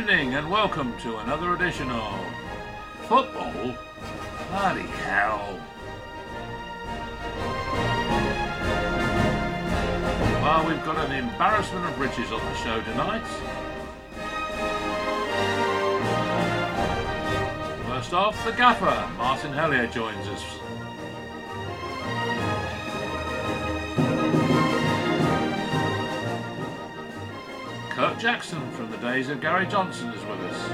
evening and welcome to another edition of Football Bloody Hell. Well, we've got an embarrassment of riches on the show tonight. First off, the gaffer, Martin Hellier, joins us. Kirk Jackson from the days of Gary Johnson is with us.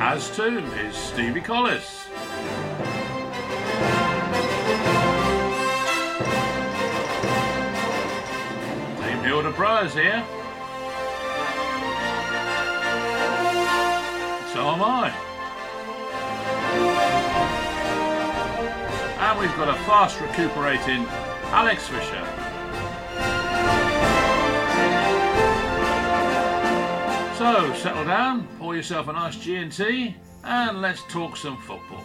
As too is Stevie Collis. Dame Hilda Bryers here. So am I. And we've got a fast recuperating Alex Fisher. So settle down, pour yourself a nice G&T and let's talk some football.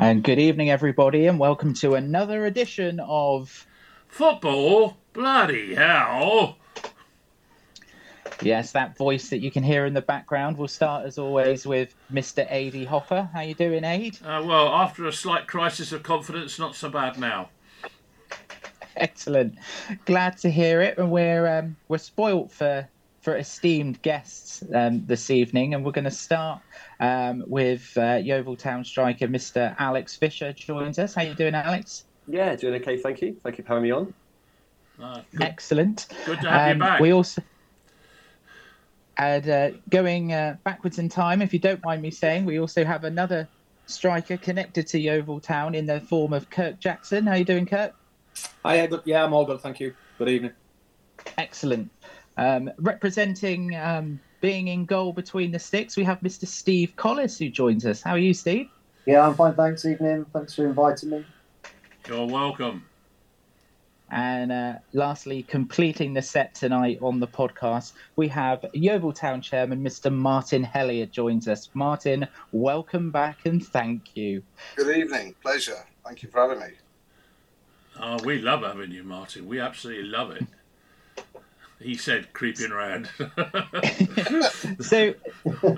And good evening, everybody, and welcome to another edition of Football? Bloody hell. Yes, that voice that you can hear in the background. We'll start as always with Mr. Adi Hopper. How you doing, Aid? Uh, well, after a slight crisis of confidence, not so bad now. Excellent. Glad to hear it. And we're um, we're spoilt for for esteemed guests um, this evening, and we're going to start um, with uh, Yeovil Town striker Mr. Alex Fisher joins us. How you doing, Alex? Yeah, doing okay, thank you. Thank you for having me on. Uh, good, Excellent. good to have you Um, back. We also and uh, going uh, backwards in time, if you don't mind me saying, we also have another striker connected to Yeovil Town in the form of Kirk Jackson. How you doing, Kirk? Hi, yeah, good. Yeah, I'm all good. Thank you. Good evening. Excellent. Um, representing um, being in goal between the sticks, we have Mr. Steve Collis who joins us. How are you, Steve? Yeah, I'm fine. Thanks, evening. Thanks for inviting me. You're welcome. And uh, lastly, completing the set tonight on the podcast, we have Yeovil Town Chairman Mr. Martin Hellier joins us. Martin, welcome back and thank you. Good evening. Pleasure. Thank you for having me. Oh, we love having you, Martin. We absolutely love it. He said, creeping around. so,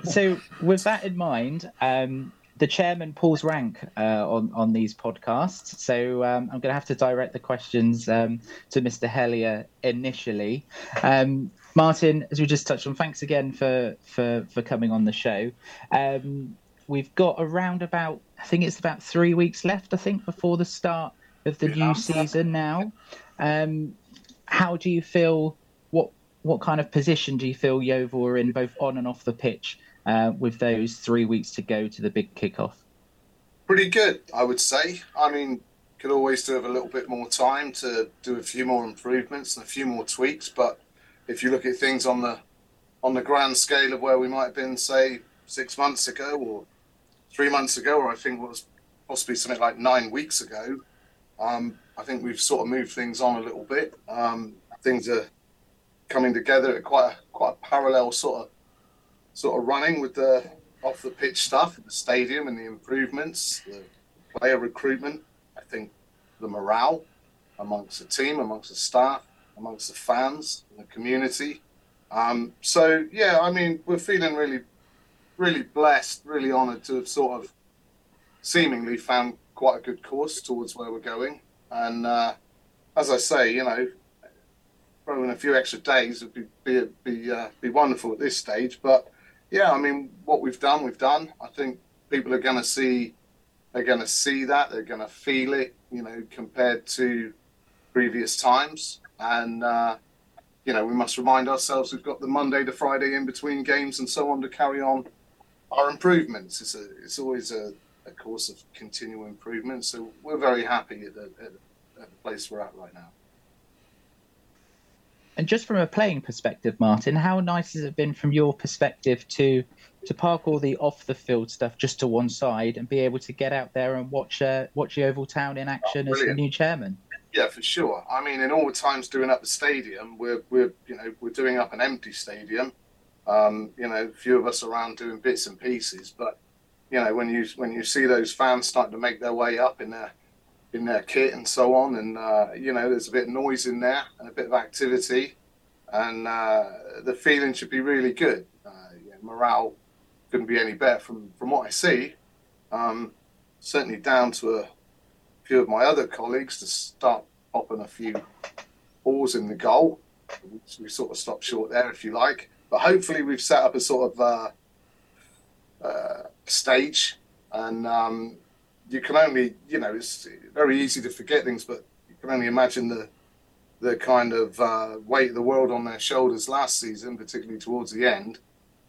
so with that in mind, um, the chairman pulls rank uh, on on these podcasts. So um, I'm going to have to direct the questions um, to Mr. Hellier initially. Um, Martin, as we just touched on, thanks again for for for coming on the show. Um, we've got around about I think it's about three weeks left. I think before the start of the Yeah. new season now. Um, how do you feel? What what kind of position do you feel Yeovil are in, both on and off the pitch, uh, with those three weeks to go to the big kickoff? Pretty good, I would say. I mean, could always do with a little bit more time to do a few more improvements and a few more tweaks. But if you look at things on the on the grand scale of where we might have been, say, six months ago or three months ago, or I think was possibly something like nine weeks ago, um, I think we've sort of moved things on a little bit. Um, things are coming together at quite a, quite a parallel sort of sort of running with the off the pitch stuff, the stadium and the improvements, the player recruitment. I think the morale amongst the team, amongst the staff, amongst the fans, the community. Um, so yeah, I mean, we're feeling really, really blessed, really honoured to have sort of seemingly found quite a good course towards where we're going. And uh, as I say, you know, throwing a few extra days would be be be, uh, be wonderful at this stage. But yeah, I mean, what we've done, we've done. I think people are going to see, they're going to see that, they're going to feel it, you know, compared to previous times. And uh, you know, we must remind ourselves we've got the Monday to Friday in between games and so on to carry on our improvements. It's a, it's always a, a course of continual improvement. So we're very happy at the, at the place we're at right now. And just from a playing perspective, Martin, how nice has it been from your perspective to to park all the off the field stuff just to one side and be able to get out there and watch uh, watch Yeovil Town in action oh, as the new chairman? Yeah, for sure. I mean, in all the times doing up the stadium, we're we're you know we're doing up an empty stadium. Um, you know, a few of us around doing bits and pieces, but you know when you when you see those fans starting to make their way up in their in their kit and so on, and uh, you know there's a bit of noise in there and a bit of activity, and uh, the feeling should be really good. Uh, yeah, morale couldn't be any better from from what I see. Um, certainly down to a few of my other colleagues to start popping a few balls in the goal. We sort of stopped short there, if you like. But hopefully, we've set up a sort of uh, uh, stage, and um, you can only, you know, it's very easy to forget things, but you can only imagine the the kind of uh, weight of the world on their shoulders last season, particularly towards the end,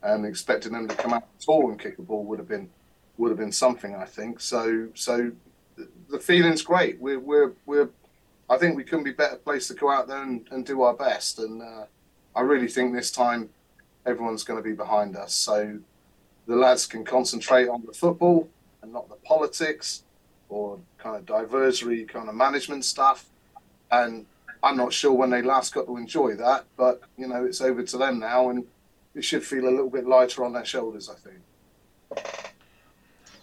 and expecting them to come out tall and kick a ball would have been would have been something, I think. So, so the feeling's great. We're, we're, we're, I think we couldn't be better placed to go out there and, and do our best. And uh, I really think this time everyone's going to be behind us. So the lads can concentrate on the football and not the politics or kind of diversory kind of management stuff. And I'm not sure when they last got to enjoy that, but you know, it's over to them now, and it should feel a little bit lighter on their shoulders, I think.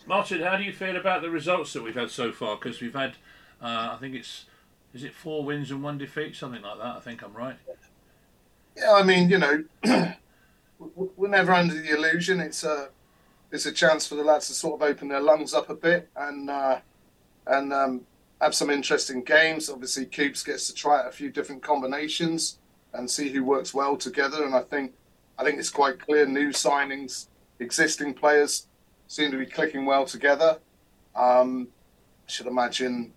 Martin, how do you feel about the results that we've had so far? Because we've had, uh, I think it's, is it four wins and one defeat, something like that? I think I'm right. Yeah, I mean, you know, we're never under the illusion. It's a, it's a chance for the lads to sort of open their lungs up a bit and uh, and um, have some interesting games. Obviously, Coops gets to try out a few different combinations and see who works well together. And I think, I think it's quite clear new signings, existing players seem to be clicking well together. Um, I should imagine,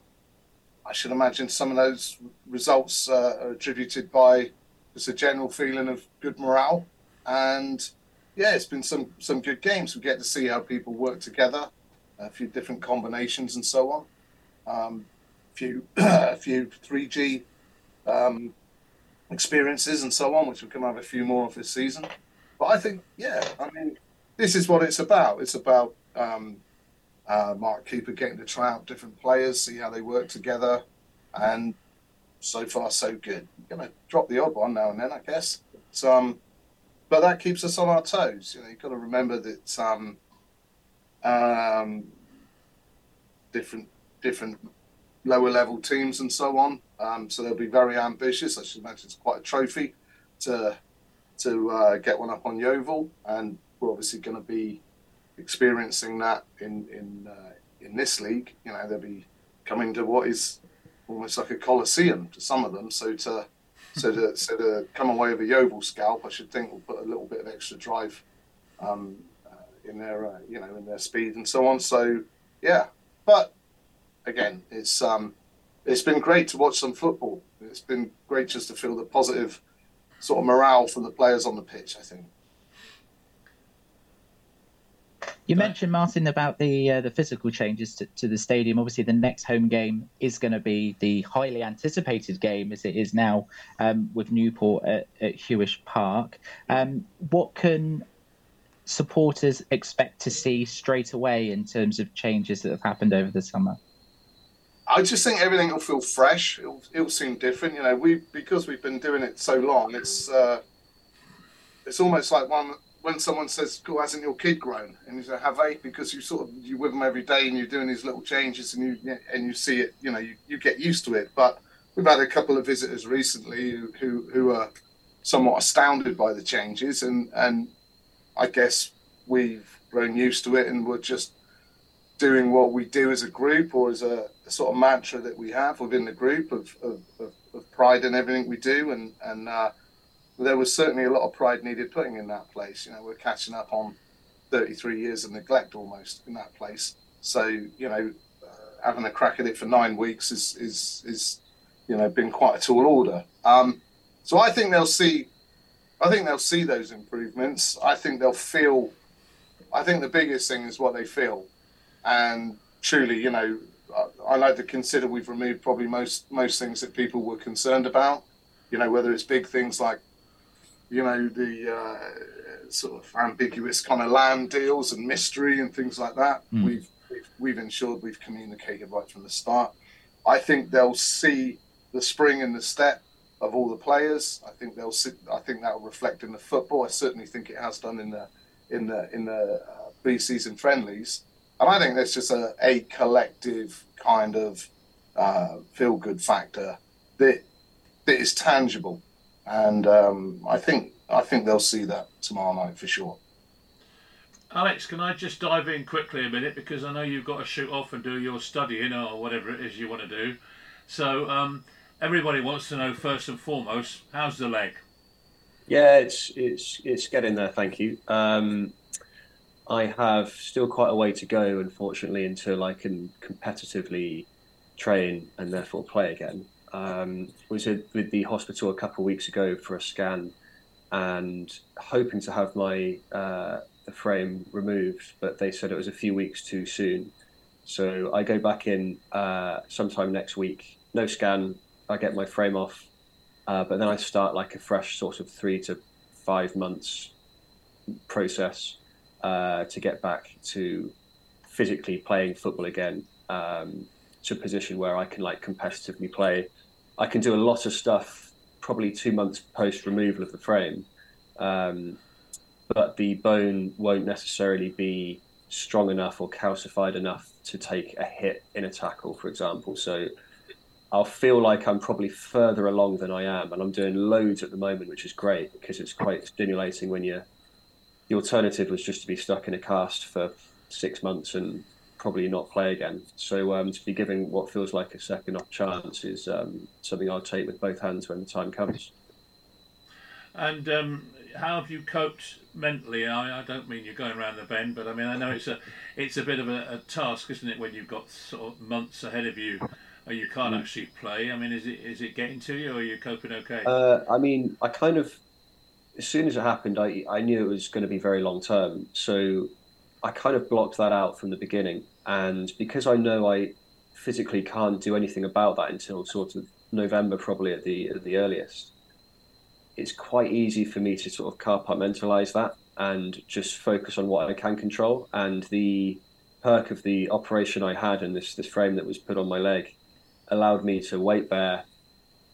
I should imagine some of those results uh, are attributed by just a general feeling of good morale, and yeah, it's been some some good games. We get to see how people work together, a few different combinations and so on. Um, a few a few three G um, experiences and so on, which we're going to have a few more of this season. But I think, yeah, I mean, this is what it's about. It's about um, uh, Mark Cooper getting to try out different players, see how they work together, and so far so good. You're going to drop the odd one now and then, I guess. But, um, but that keeps us on our toes. You know, you've got to remember that um, um, different different lower level teams and so on. Um, so they'll be very ambitious. I should imagine it's quite a trophy to to uh, get one up on Yeovil, and we're obviously going to be experiencing that in in uh, in this league. You know, they'll be coming to what is almost like a coliseum to some of them. So to so to so to come away with a Yeovil scalp, I should think will put a little bit of extra drive um, uh, in their uh, you know in their speed and so on. So yeah, but again, it's um, it's been great to watch some football. It's been great just to feel the positive sort of morale from the players on the pitch. I think. You mentioned Martin about the uh, the physical changes to, to the stadium. Obviously, the next home game is going to be the highly anticipated game, as it is now, um, with Newport at, at Huish Park. Um, what can supporters expect to see straight away in terms of changes that have happened over the summer? I just think everything will feel fresh. It'll, it'll seem different. You know, we because we've been doing it so long. It's uh, it's almost like one when someone says, "Cool, hasn't your kid grown?" and you say, "Have they?" Because you sort of you're with them every day and you're doing these little changes and you and you see it. You know, you, you get used to it. But we've had a couple of visitors recently who who, who are somewhat astounded by the changes, and and I guess we've grown used to it, and we're just doing what we do as a group or as a, a sort of mantra that we have within the group of, of, of, of pride in everything we do and and uh, there was certainly a lot of pride needed putting in that place. You know, we're catching up on 33 years of neglect almost in that place. So, you know, uh, having a crack at it for nine weeks is, is, is, you know, been quite a tall order. Um, So I think they'll see. I think they'll see those improvements. I think they'll feel. I think the biggest thing is what they feel, and truly, you know, I, I like to consider we've removed probably most most things that people were concerned about. You know, whether it's big things like, you know, the uh, sort of ambiguous kind of land deals and mystery and things like that. Mm. We've, we've we've ensured we've communicated right from the start. I think they'll see the spring and the step of all the players. I think they'll see, I think that will reflect in the football. I certainly think it has done in the in the in the uh, pre-season friendlies. And I think there's just a, a collective kind of uh, feel good factor that that is tangible, and um, I think I think they'll see that tomorrow night for sure. Alex, can I just dive in quickly a minute because I know you've got to shoot off and do your studying or whatever it is you want to do. So um, everybody wants to know first and foremost, how's the leg? Yeah, it's it's it's getting there. Thank you. Um, I have still quite a way to go, unfortunately, until I can competitively train and therefore play again. Um, was with the hospital a couple of weeks ago for a scan, and hoping to have my uh, the frame removed, but they said it was a few weeks too soon. So I go back in uh, sometime next week. No scan. I get my frame off, uh, but then I start like a fresh sort of three to five months process uh, to get back to physically playing football again um, to a position where I can like competitively play. I can do a lot of stuff probably two months post removal of the frame, um, but the bone won't necessarily be strong enough or calcified enough to take a hit in a tackle, for example. So I'll feel like I'm probably further along than I am, and I'm doing loads at the moment, which is great because it's quite stimulating when you're the alternative was just to be stuck in a cast for six months and probably not play again. So um, to be given what feels like a second off chance is um, something I'll take with both hands when the time comes. And um, how have you coped mentally? I, I don't mean you're going around the bend, but I mean I know it's a it's a bit of a, a task, isn't it, when you've got sort of months ahead of you, you can't actually play. I mean, is it is it getting to you, or are you coping okay? Uh, I mean, I kind of as soon as it happened, I I knew it was going to be very long term, so I kind of blocked that out from the beginning. And because I know I physically can't do anything about that until sort of November, probably at the at the earliest, it's quite easy for me to sort of compartmentalize that and just focus on what I can control. And the perk of the operation I had and this this frame that was put on my leg allowed me to weight bear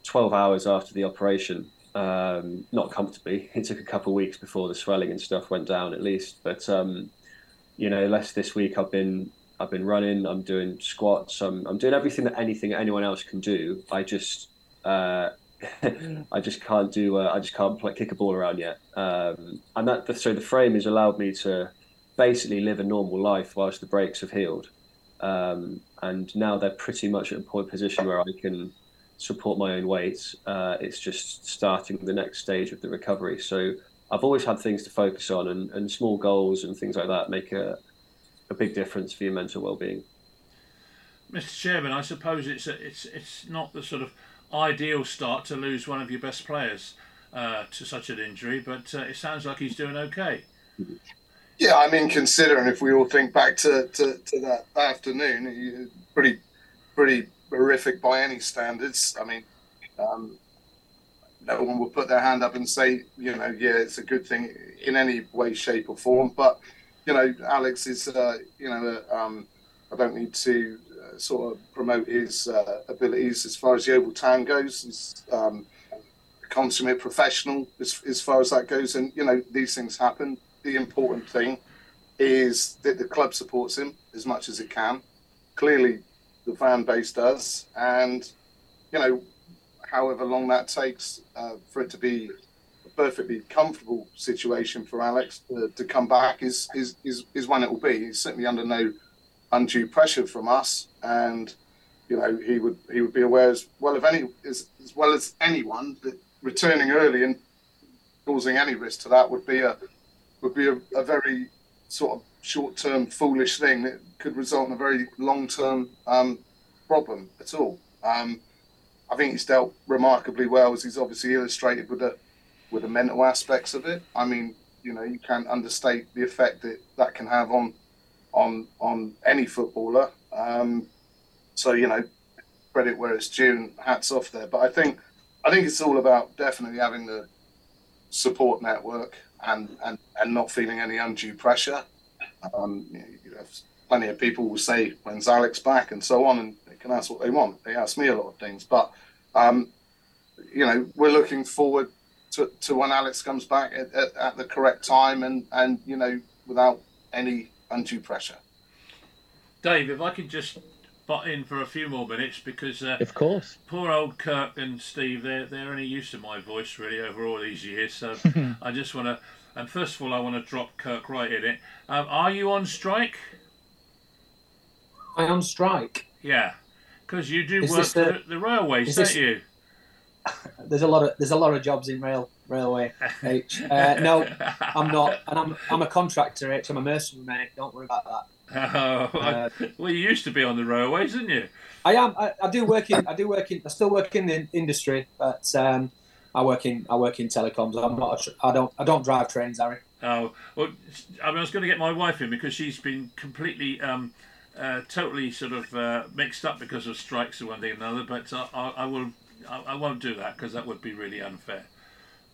12 hours after the operation um, not comfortably. It took a couple of weeks before the swelling and stuff went down, at least. But um, you know, less this week. I've been I've been running. I'm doing squats. I'm I'm doing everything that anything anyone else can do. I just uh, I just can't do. Uh, I just can't play, kick a ball around yet. Um, and that so the frame has allowed me to basically live a normal life whilst the breaks have healed. Um, and now they're pretty much at a point position where I can support my own weight. Uh, it's just starting the next stage of the recovery. So I've always had things to focus on, and, and small goals and things like that make a, a big difference for your mental well-being. Mr. Chairman, I suppose it's a, it's it's not the sort of ideal start to lose one of your best players uh, to such an injury, but uh, it sounds like he's doing okay. Yeah, I mean, considering if we all think back to, to, to that afternoon, pretty pretty horrific by any standards. I mean, um, no one will put their hand up and say, you know, yeah, it's a good thing in any way, shape, or form. But you know, Alex is, uh, you know, uh, um, I don't need to uh, sort of promote his uh, abilities as far as the Yeovil Town goes. He's um, a consummate professional as, as far as that goes, and you know, these things happen. The important thing is that the club supports him as much as it can. Clearly, the fan base does, and you know, however long that takes uh, for it to be a perfectly comfortable situation for Alex to, to come back is, is is is when it will be. He's certainly under no undue pressure from us, and you know he would he would be aware as well of any as, as well as anyone that returning early and causing any risk to that would be a would be a, a very sort of short-term foolish thing that could result in a very long-term um, problem at all. Um, I think he's dealt remarkably well, as he's obviously illustrated with the with the mental aspects of it. I mean, you know, you can't understate the effect that that can have on on on any footballer. Um, so you know, credit where it's due. Hats off there. But I think I think it's all about definitely having the support network and and, and not feeling any undue pressure. Um, you, know, plenty of people will say when's Alex back and so on, and they can ask what they want. They ask me a lot of things, but um, you know, we're looking forward to, to when Alex comes back at, at, at the correct time and and you know without any undue pressure. Dave, if I could just butt in for a few more minutes because uh, Of course. poor old Kirk and Steve, they're, they're only used to my voice really over all these years. So I just want to, and first of all, I want to drop Kirk right in it. Um, are you on strike? I am on strike. Yeah, because you do Is work this for the- the, railways, don't this- you? There's a lot of there's a lot of jobs in rail railway. H. Uh, no, I'm not, and I'm I'm a contractor. H. I'm a mercenary mate. Don't worry about that. Oh, Uh, well, you used to be on the railways, didn't you? I am. I, I do work in. I do work in. I still work in the industry, but um, I work in. I work in telecoms. I'm not. A, I don't. I don't drive trains, Harry. Oh, well, I, mean, I was going to get my wife in because she's been completely, um, uh, totally sort of uh, mixed up because of strikes and one thing and another. But I, I, I will, I, I won't do that because that would be really unfair.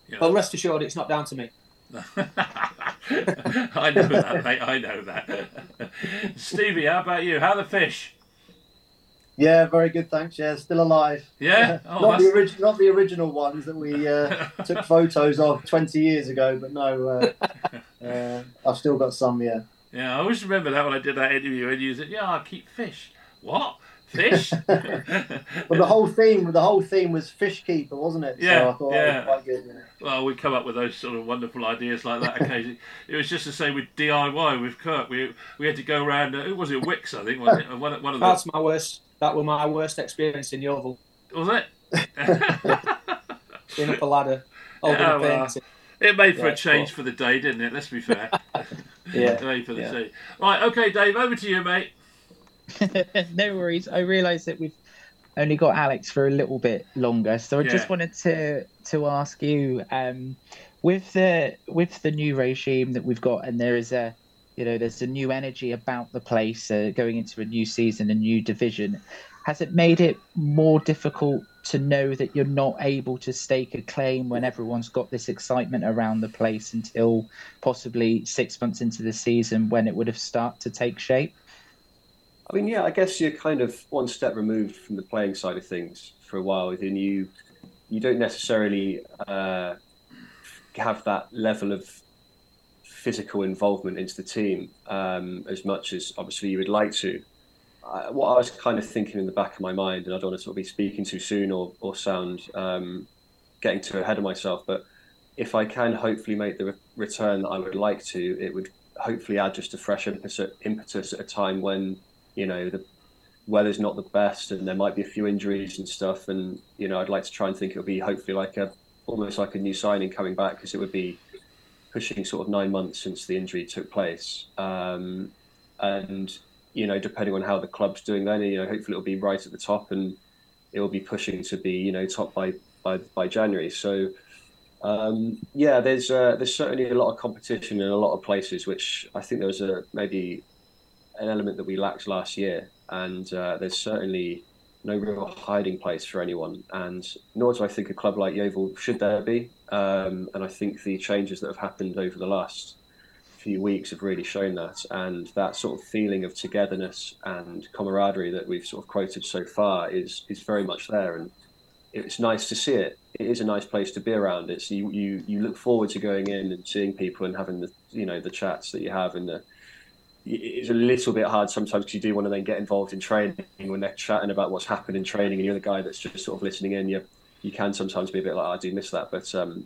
You Well, rest assured, it's not down to me. I know that, mate. I know that. Stevie, how about you? How are the fish? Yeah, very good. Thanks. Yeah, still alive. Yeah. Oh, not the that's- original, not the original ones that we uh, took photos of 20 years ago, but no, uh, uh, I've still got some. Yeah. Yeah, I always remember that when I did that interview and you said, "Yeah, I keep fish." What? Fish? Well, the whole theme, the whole theme was fish keeper, wasn't it? Yeah, So I thought yeah. that was quite good. Yeah. Well, we come up with those sort of wonderful ideas like that occasionally. it was just the same with DIY with Kirk. We we had to go around. Uh, who was it? Wickes, I think. Was it? One, one of the, That's my worst. That was my worst experience in Yeovil. was it? Being up a ladder, holding Yeah, a well. Painting. it made for Yeah, a change cool. for the day, didn't it? Let's be fair. Yeah. It made for the Yeah. day. Right. Okay, Dave. Over to you, mate. no worries. I realise that we've only got Alex for a little bit longer, so I Yeah. just wanted to to ask you, um, with the with the new regime that we've got, and there is a, you know, there's a new energy about the place uh, going into a new season, a new division. Has it made it more difficult to know that you're not able to stake a claim when everyone's got this excitement around the place until possibly six months into the season when it would have started to take shape? I mean, yeah, I guess you're kind of one step removed from the playing side of things for a while, and you you don't necessarily uh, have that level of physical involvement into the team um, as much as obviously you would like to. I, what I was kind of thinking in the back of my mind, and I don't want to sort of be speaking too soon or or sound um, getting too ahead of myself, but if I can hopefully make the re- return that I would like to, it would hopefully add just a fresh impetus, impetus at a time when you know the weather's not the best and there might be a few injuries and stuff and you know I'd like to try and think it'll be hopefully like a almost like a new signing coming back because it would be pushing sort of nine months since the injury took place. Um, and you know depending on how the club's doing then you know hopefully it'll be right at the top and it will be pushing to be you know top by by, by January. So um, yeah, there's uh, there's certainly a lot of competition in a lot of places, which I think there was a maybe an element that we lacked last year, and uh, there's certainly no real hiding place for anyone, and nor do I think a club like Yeovil should there be. Um, and I think the changes that have happened over the last few weeks have really shown that, and that sort of feeling of togetherness and camaraderie that we've sort of quoted so far is is very much there, and it's nice to see it. It is a nice place to be around. It's you, you, you look forward to going in and seeing people and having the you know the chats that you have and the it's a little bit hard sometimes because you do want to then get involved in training when they're chatting about what's happened in training and you're the guy that's just sort of listening in. You you can sometimes be a bit like "Oh, I do miss that, but um,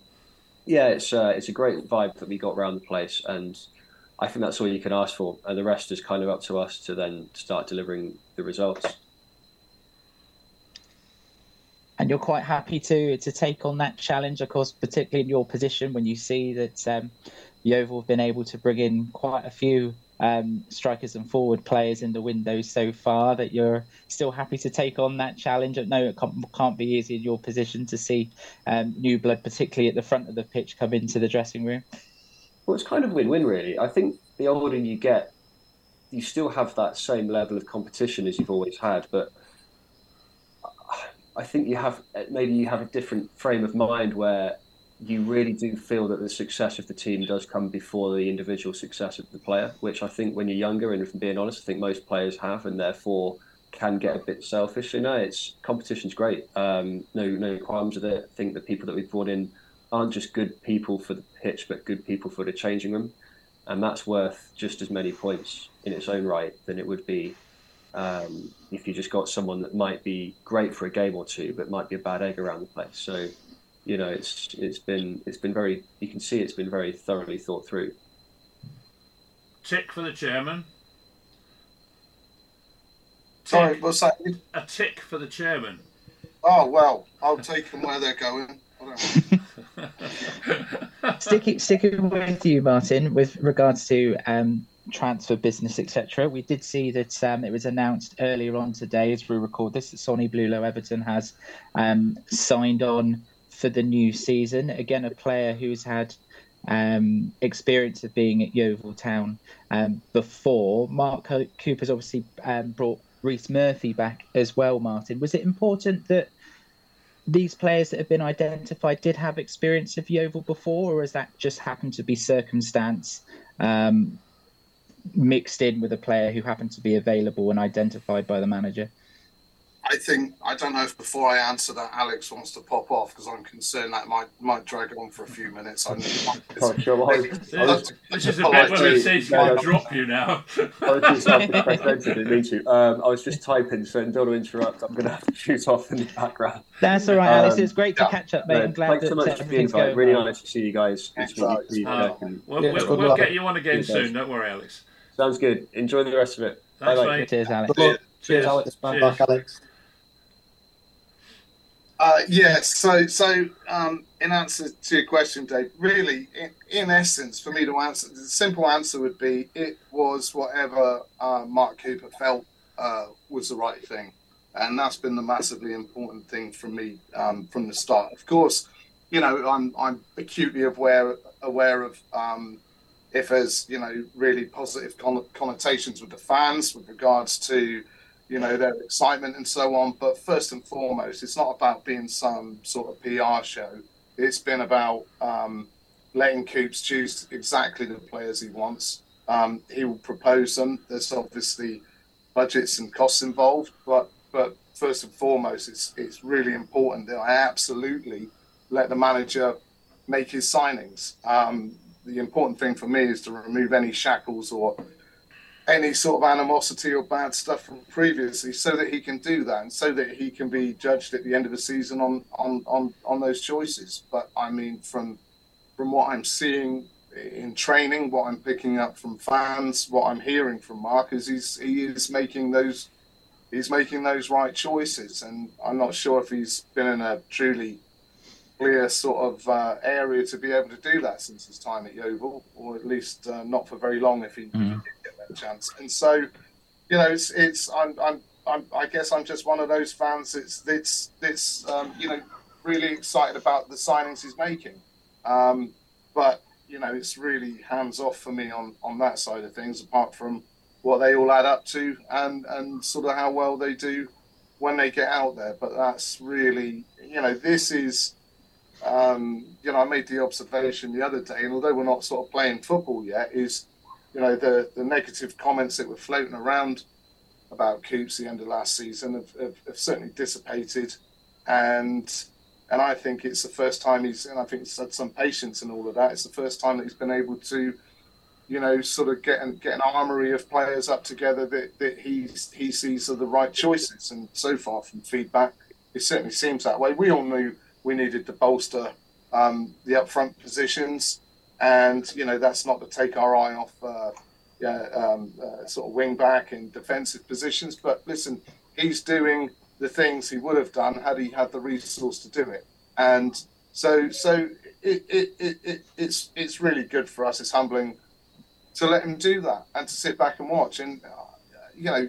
yeah, it's uh, it's a great vibe that we got around the place, and I think that's all you can ask for, and the rest is kind of up to us to then start delivering the results. and you're quite happy to to take on that challenge, of course, particularly in your position when you see that um, Yeovil have been able to bring in quite a few um, strikers and forward players in the window so far that you're still happy to take on that challenge? Know it can't, can't be easy in your position to see um, new blood, particularly at the front of the pitch, come into the dressing room. Well, it's kind of win-win, really. I think the older you get, you still have that same level of competition as you've always had, but I think you have maybe you have a different frame of mind where you really do feel that the success of the team does come before the individual success of the player, which I think when you're younger, and I'm being honest, I think most players have, and therefore can get a bit selfish. You know, it's competition's great. Um, no, no qualms with it. I think the people that we've brought in aren't just good people for the pitch, but good people for the changing room, and that's worth just as many points in its own right than it would be um, if you just got someone that might be great for a game or two, but might be a bad egg around the place. So, you know, it's it's been it's been very you can see it's been very thoroughly thought through. Tick for the chairman. Sorry, what's that? A tick for the chairman. Oh well, I'll take them where they're going. sticking sticking with you, Martin, with regards to um, transfer business, etc. We did see that um, it was announced earlier on today, as we record this, that Sonny Blu Lo-Everton has um, signed on for the new season. Again, a player who's had um, experience of being at Yeovil Town um, before. Mark Cooper's obviously um, brought Rhys Murphy back as well. Martin, was it important that? These players that have been identified did have experience of Yeovil before, or has that just happened to be circumstance um, mixed in with a player who happened to be available and identified by the manager? I think I don't know if before I answer that, Alex wants to pop off because I'm concerned that might might drag on for a few minutes. I oh, sure. I was, this, I was, this is a bit where it says no, drop you now. I was just didn't need to. Um, I was just typing, so don't want to interrupt. I'm going to have to shoot off in the background. That's all right, Alex. Um, it's great to yeah. catch up, mate. No, I'm glad thanks that so much for the invite. Really nice to see you guys. It's really uh, we'll, yeah, we'll, we'll get you on again soon. Don't worry, Alex. Sounds good. Enjoy the rest of it. Thanks, bye mate. Cheers, Alex. Cheers, Cheers Alex. Bye, Cheers. Back, Alex. Uh, so so um, in answer to your question, Dave, really, in, in, essence, for me to answer, the simple answer would be it was whatever uh, Mark Cooper felt uh, was the right thing, and that's been the massively important thing for me um, from the start. Of course, you know, I'm I'm acutely aware aware of um, if there's you know really positive connotations with the fans with regards to you know their excitement and so on. But first and foremost, it's not about being some sort of PR show. It's been about um, letting Coops choose exactly the players he wants. Um, he will propose them. There's obviously budgets and costs involved, but but first and foremost, it's it's really important that I absolutely let the manager make his signings. Um, the important thing for me is to remove any shackles or any sort of animosity or bad stuff from previously so that he can do that and so that he can be judged at the end of the season on on on, on those choices but i mean from from what i'm seeing in training what i'm picking up from fans what i'm hearing from mark is he's he is making those he's making those right choices and i'm not sure if he's been in a truly clear sort of uh, area to be able to do that since his time at Yeovil, or at least uh, not for very long if he, mm. Chance. And so, you know, it's it's I'm, I'm I'm I guess I'm just one of those fans. It's it's it's um, you know really excited about the signings he's making, um, but you know it's really hands off for me on on that side of things. Apart from what they all add up to and and sort of how well they do when they get out there. But that's really you know this is um, you know, I made the observation the other day, and although we're not sort of playing football yet, is you know the the negative comments that were floating around about Coops the end of last season have, have, have, certainly dissipated, and and I think it's the first time he's and I think he's had some patience and all of that. It's the first time that he's been able to, you know, sort of get an, get an armory of players up together that that he he sees are the right choices. And so far from feedback, it certainly seems that way. We all knew we needed to bolster um, the upfront positions, and you know that's not to take our eye off uh, yeah, um, uh, sort of wing back and defensive positions. But listen, he's doing the things he would have done had he had the resource to do it, and so so it, it, it, it it's it's really good for us. It's humbling to let him do that and to sit back and watch. And uh, you know,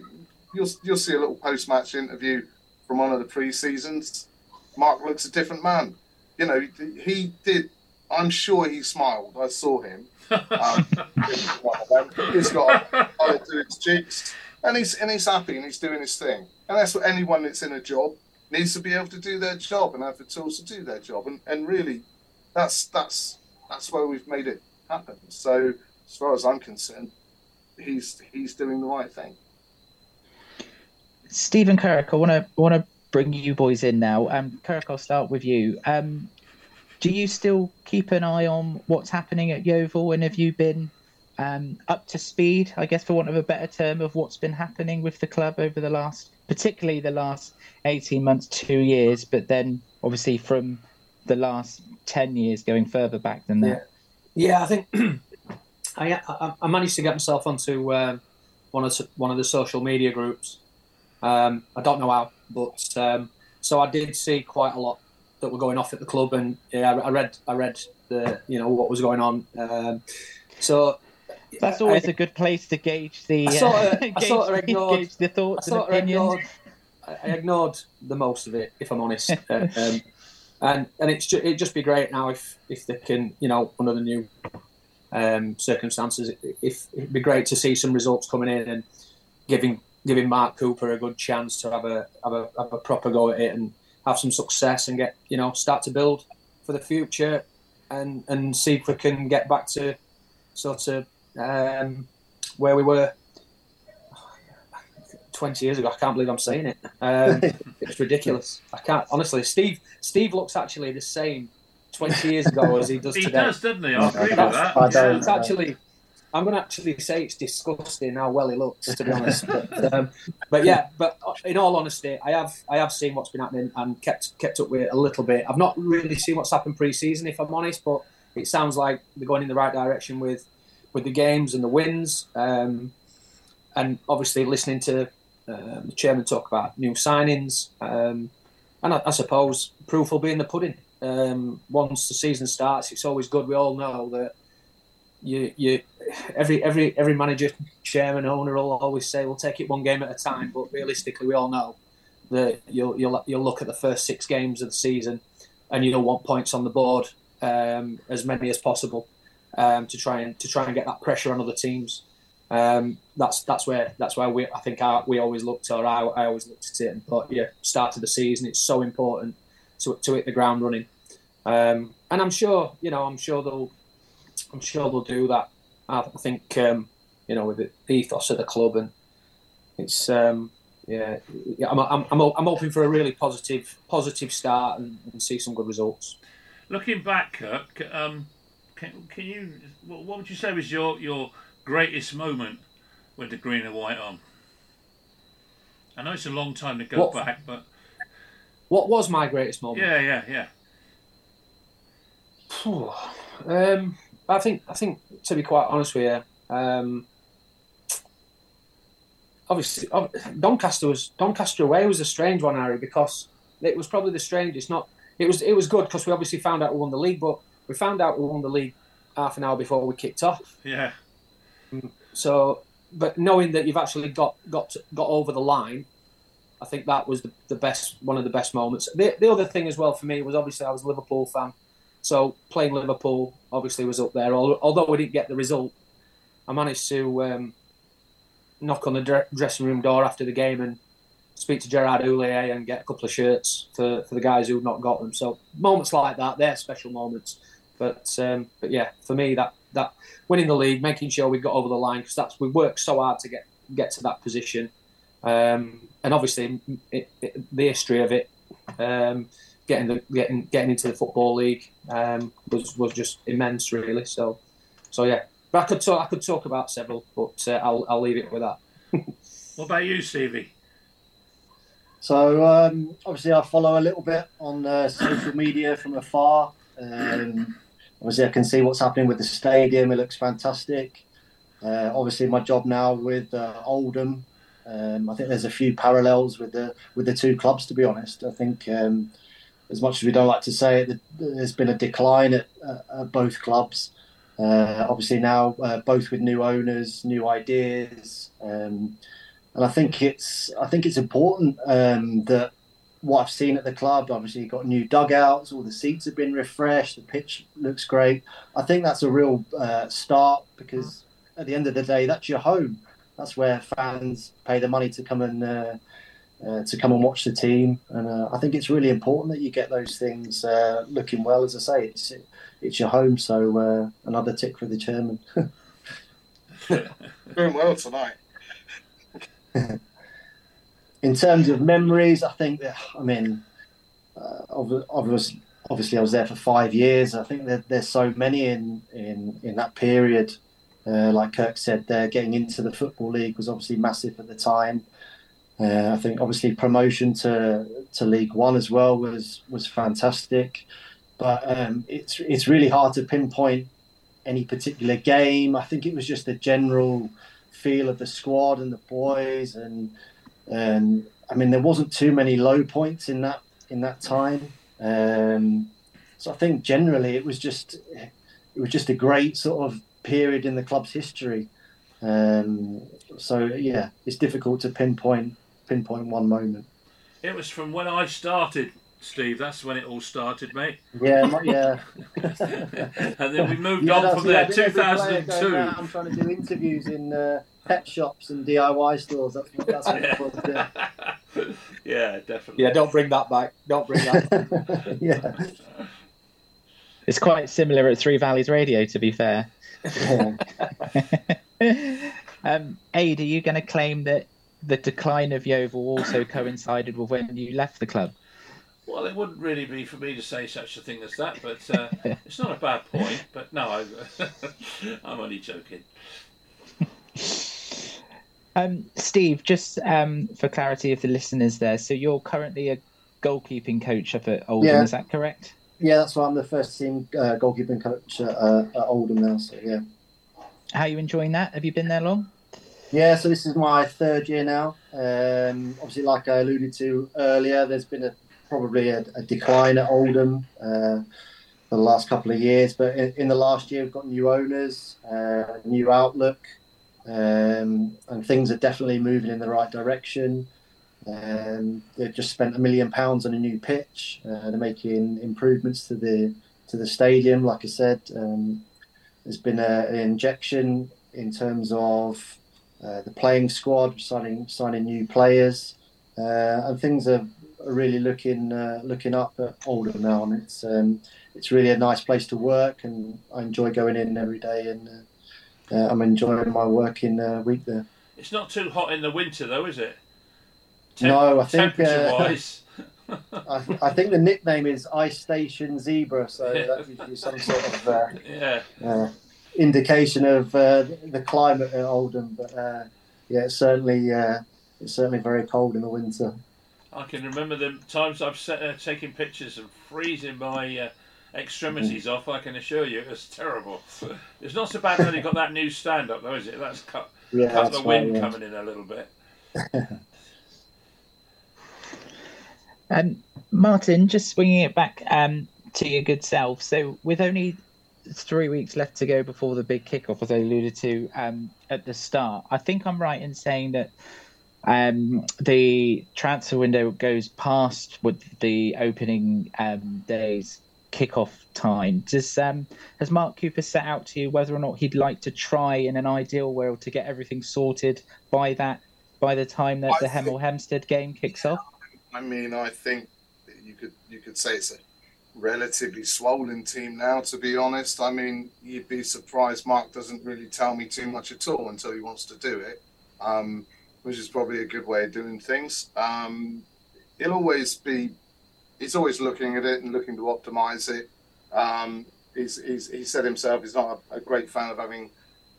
you'll you'll see a little post match interview from one of the pre seasons. Mark looks a different man. You know, he did. I'm sure he smiled. I saw him. Um, he's got a collar to his cheeks, and he's and he's happy and he's doing his thing. And that's what anyone that's in a job needs to be able to do their job and have the tools to do their job. And and really, that's that's that's where we've made it happen. So as far as I'm concerned, he's he's doing the right thing. Stephen Kirk, I want to want to bring you boys in now. Um, Kirk, I'll start with you. Um, do you still keep an eye on what's happening at Yeovil, and have you been um, up to speed, I guess, for want of a better term, of what's been happening with the club over the last, particularly the last eighteen months, two years, but then obviously from the last ten years going further back than that. Yeah, yeah I think I, I, I managed to get myself onto uh, one of one of the social media groups um, I don't know how, but um, so I did see quite a lot that were going off at the club, and yeah, I read I read the you know what was going on. Um, so that's always I, a good place to gauge the. I sort of, gauge, I sort of ignored gauge the thoughts and opinions. Ignored, I ignored the most of it, if I'm honest. uh, um, and and it's ju- it'd just be great now if if they can you know under the new um, circumstances, if it'd be great to see some results coming in and giving giving Mark Cooper a good chance to have a have a, have a proper go at it and have some success and get you know start to build for the future and and see if we can get back to sort of um, where we were 20 years ago. I can't believe I'm saying it. Um, it's ridiculous. I can't honestly. Steve Steve looks actually the same 20 years ago as he does he today. He does, doesn't he? I agree with that. It's actually I'm going to actually say it's disgusting how well he looks, to be honest. but, um, but, yeah, but in all honesty, I have I have seen what's been happening and kept kept up with it a little bit. I've not really seen what's happened pre-season, if I'm honest, but it sounds like they're going in the right direction with with the games and the wins. Um, and obviously, listening to um, the chairman talk about new signings, um, and I, I, suppose proof will be in the pudding. Um, once the season starts, it's always good. We all know that you you every every every manager, chairman, owner will always say we'll take it one game at a time. But realistically, we all know that you'll you'll you'll look at the first six games of the season, and you'll want points on the board, um, as many as possible, um, to try and to try and get that pressure on other teams. Um, that's that's where that's where we I think we always looked or I, I always looked at it and thought yeah start of the season it's so important to to hit the ground running um, and I'm sure you know I'm sure they'll I'm sure they'll do that. I think um, you know with the ethos of the club and it's um, yeah, yeah I'm, I'm, I'm, I'm hoping for a really positive positive start and, and see some good results. Looking back, Kirk, um, can, can you what would you say was your your greatest moment with the green and white on? I know it's a long time to go what, back, but what was my greatest moment? Yeah, yeah, yeah. um, I think I think to be quite honest with you, um, obviously Doncaster was Doncaster away was a strange one, Harry, because it was probably the strangest. Not it was it was good because we obviously found out we won the league, but we found out we won the league half an hour before we kicked off. Yeah. So, but knowing that you've actually got got to, got over the line, I think that was the, the best one of the best moments. The, the other thing as well for me was obviously I was a Liverpool fan. So playing Liverpool obviously was up there. Although we didn't get the result, I managed to um, knock on the dressing room door after the game and speak to Gerard Houllier and get a couple of shirts for, for the guys who've not got them. So moments like that, they're special moments. But um, but yeah, for me that that winning the league, making sure we got over the line because that's we worked so hard to get get to that position, um, and obviously it, it, the history of it. Um, getting the getting getting into the football league um, was was just immense, really. So, so yeah. But I could talk I could talk about several, but uh, I'll I'll leave it with that. what about you, Stevie? So um, obviously, I follow a little bit on uh, social media from afar. Um, obviously, I can see what's happening with the stadium. It looks fantastic. Uh, obviously, my job now with uh, Oldham. Um, I think there's a few parallels with the with the two clubs. To be honest, I think um, as much as we don't like to say it, there's been a decline at, at both clubs. Uh, obviously now uh, both with new owners, new ideas, um, and I think it's I think it's important um, that what I've seen at the club. Obviously, you've got new dugouts, all the seats have been refreshed, the pitch looks great. I think that's a real uh, start because at the end of the day, that's your home. That's where fans pay the money to come and uh, to come and watch the team, and uh, I think it's really important that you get those things uh, looking well. As I say, it's it's your home, so uh, another tick for the chairman. Doing well tonight. in terms of memories, I think that I mean, uh, obviously, obviously, I was there for five years. I think that there's so many in in in that period. Uh, like Kirk said, there getting into the football league was obviously massive at the time. Uh, I think obviously promotion to to League One as well was was fantastic, but um, it's it's really hard to pinpoint any particular game. I think it was just the general feel of the squad and the boys and and I mean, there wasn't too many low points in that in that time. Um, so I think generally it was just it was just a great sort of period in the club's history. Um, so yeah, it's difficult to pinpoint pinpoint one moment. It was from when I started, Steve. That's when it all started, mate. Yeah, yeah. and then we moved yeah, on from there. Two thousand two. I'm trying to do interviews in. Uh, pet shops and DIY stores. That's what, that's what yeah. yeah, definitely. Yeah, don't bring that back. Don't bring that. yeah. It's quite similar at Three Valleys Radio, to be fair. um, Aid, are you going to claim that the decline of Yeovil also coincided with when you left the club? Well, it wouldn't really be for me to say such a thing as that, but uh, it's not a bad point. But no, I, I'm only joking. Um, Steve, just um, for clarity of the listeners there, so you're currently a goalkeeping coach up at Oldham, yeah. is that correct? Yeah, that's right. I'm the first team uh, goalkeeping coach at, uh, at Oldham now, so yeah. How are you enjoying that? Have you been there long? Yeah, so this is my third year now. Um, obviously, like I alluded to earlier, there's been a probably a, a decline at Oldham uh, for the last couple of years, but in, in, the last year we've got new owners, uh, new outlook, um, and things are definitely moving in the right direction. Um, they've just spent a million pounds on a new pitch. Uh, they're making improvements to the to the stadium. Like I said, um, there's been a, an injection in terms of uh, the playing squad, signing signing new players, uh, and things are, really looking uh, looking up at Oldham now. And it's um, it's really a nice place to work, and I enjoy going in every day and I'm enjoying my working uh, week there. It's not too hot in the winter, though, is it? Tem- no, I think temperature wise. I, I, think the nickname is Ice Station Zebra, so yeah. that gives you some sort of uh, yeah. Uh, indication of uh, the climate at Oldham. But uh, yeah, it's certainly it's certainly very cold in the winter. I can remember the times I've set, taken pictures and freezing my extremities off. I can assure you, it was terrible. It's not so bad when you got that new stand up, though, is it? That's cut, yeah, cut the wind right, yeah. coming in a little bit. um, Martin, just swinging it back um, to your good self. So, with only three weeks left to go before the big kickoff, as I alluded to um, at the start, I think I'm right in saying that um, the transfer window goes past with the opening um, days kickoff time. Does um, has Mark Cooper set out to you whether or not he'd like to try in an ideal world to get everything sorted by that by the time that I the Hemel Hempstead game kicks off? I mean, I think you could you could say it's a relatively swollen team now. To be honest, I mean, you'd be surprised Mark doesn't really tell me too much at all until he wants to do it, um, which is probably a good way of doing things. Um, he'll always be he's always looking at it and looking to optimize it. Um, he's, he's, he said himself he's not a, a great fan of having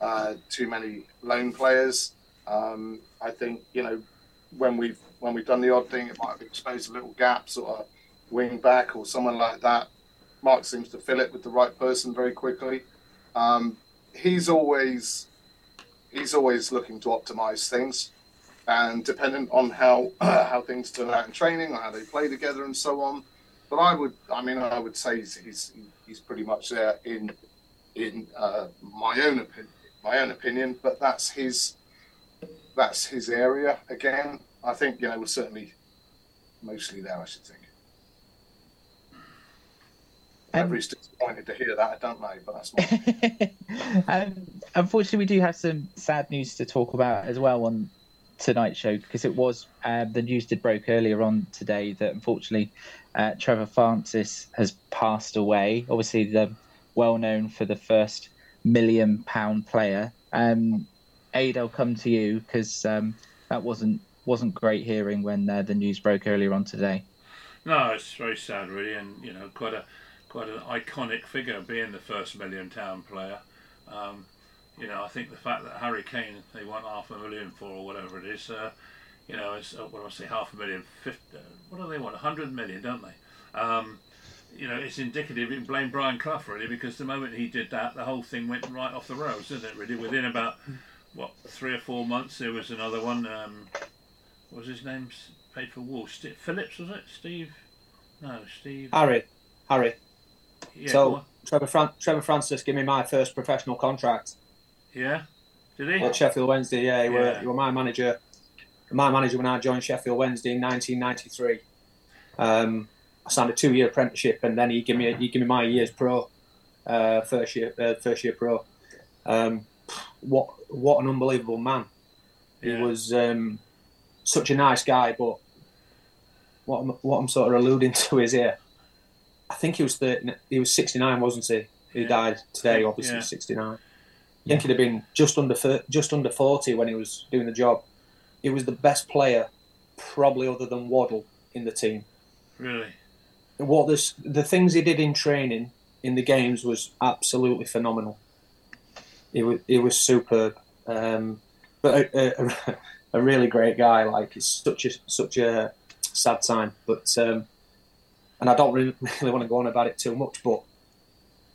uh, too many loan players. Um, I think you know when we've when we've done the odd thing, it might have exposed a little gap, sort of wing back or someone like that. Mark seems to fill it with the right person very quickly. Um, he's always he's always looking to optimize things and dependent on how how things turn out in training or how they play together and so on. But I would, I mean, I would say he's he's, he's pretty much there in in uh, my own opinion. My own opinion, but that's his that's his area again. I think you know we're certainly mostly there. I should think. Um, Everybody's disappointed to hear that, I don't know, but that's not. um, unfortunately, we do have some sad news to talk about as well on tonight's show because it was uh, the news did broke earlier on today that unfortunately uh, Trevor Francis has passed away. Obviously, the well known for the first million pound player. Um, Aid, I'll come to you because um, that wasn't wasn't great hearing when uh, the news broke earlier on today. No, it's very sad, really, and you know, quite a quite an iconic figure being the first million town player. Um, you know, I think the fact that Harry Kane they want half a million for or whatever it is, uh, you know, it's uh, what do I say, half a million, 50, uh, what do they want, hundred million, don't they? Um, you know, it's indicative. You can blame Brian Clough really because the moment he did that, the whole thing went right off the rails, didn't it? Really, within about what three or four months, there was another one. Um, what was his name? Paid for Wolves. Phillips was it? Steve? No, Steve. Harry, Harry. Yeah, so. Trevor, Fran- Trevor Francis gave me my first professional contract yeah, did he? at Sheffield Wednesday. Yeah, he, Were, he were my manager. My manager when I joined Sheffield Wednesday in 1993. Um, I signed a two-year apprenticeship, and then he gave me he gave me my year's pro, uh, first year uh, first year pro. Um, what what an unbelievable man! Yeah. He was um, such a nice guy, but what I'm, what I'm sort of alluding to is here. I think he was the he was 69, wasn't he? He Yeah. died today, obviously Yeah. 69. I think he'd have been just under just under 40 when he was doing the job. He was the best player, probably other than Waddle, in the team. Really? What this the things he did in training in the games was absolutely phenomenal. He was he was superb, um, but a, a, a really great guy. Like it's such a such a sad time, but um, and I don't really, want to go on about it too much. But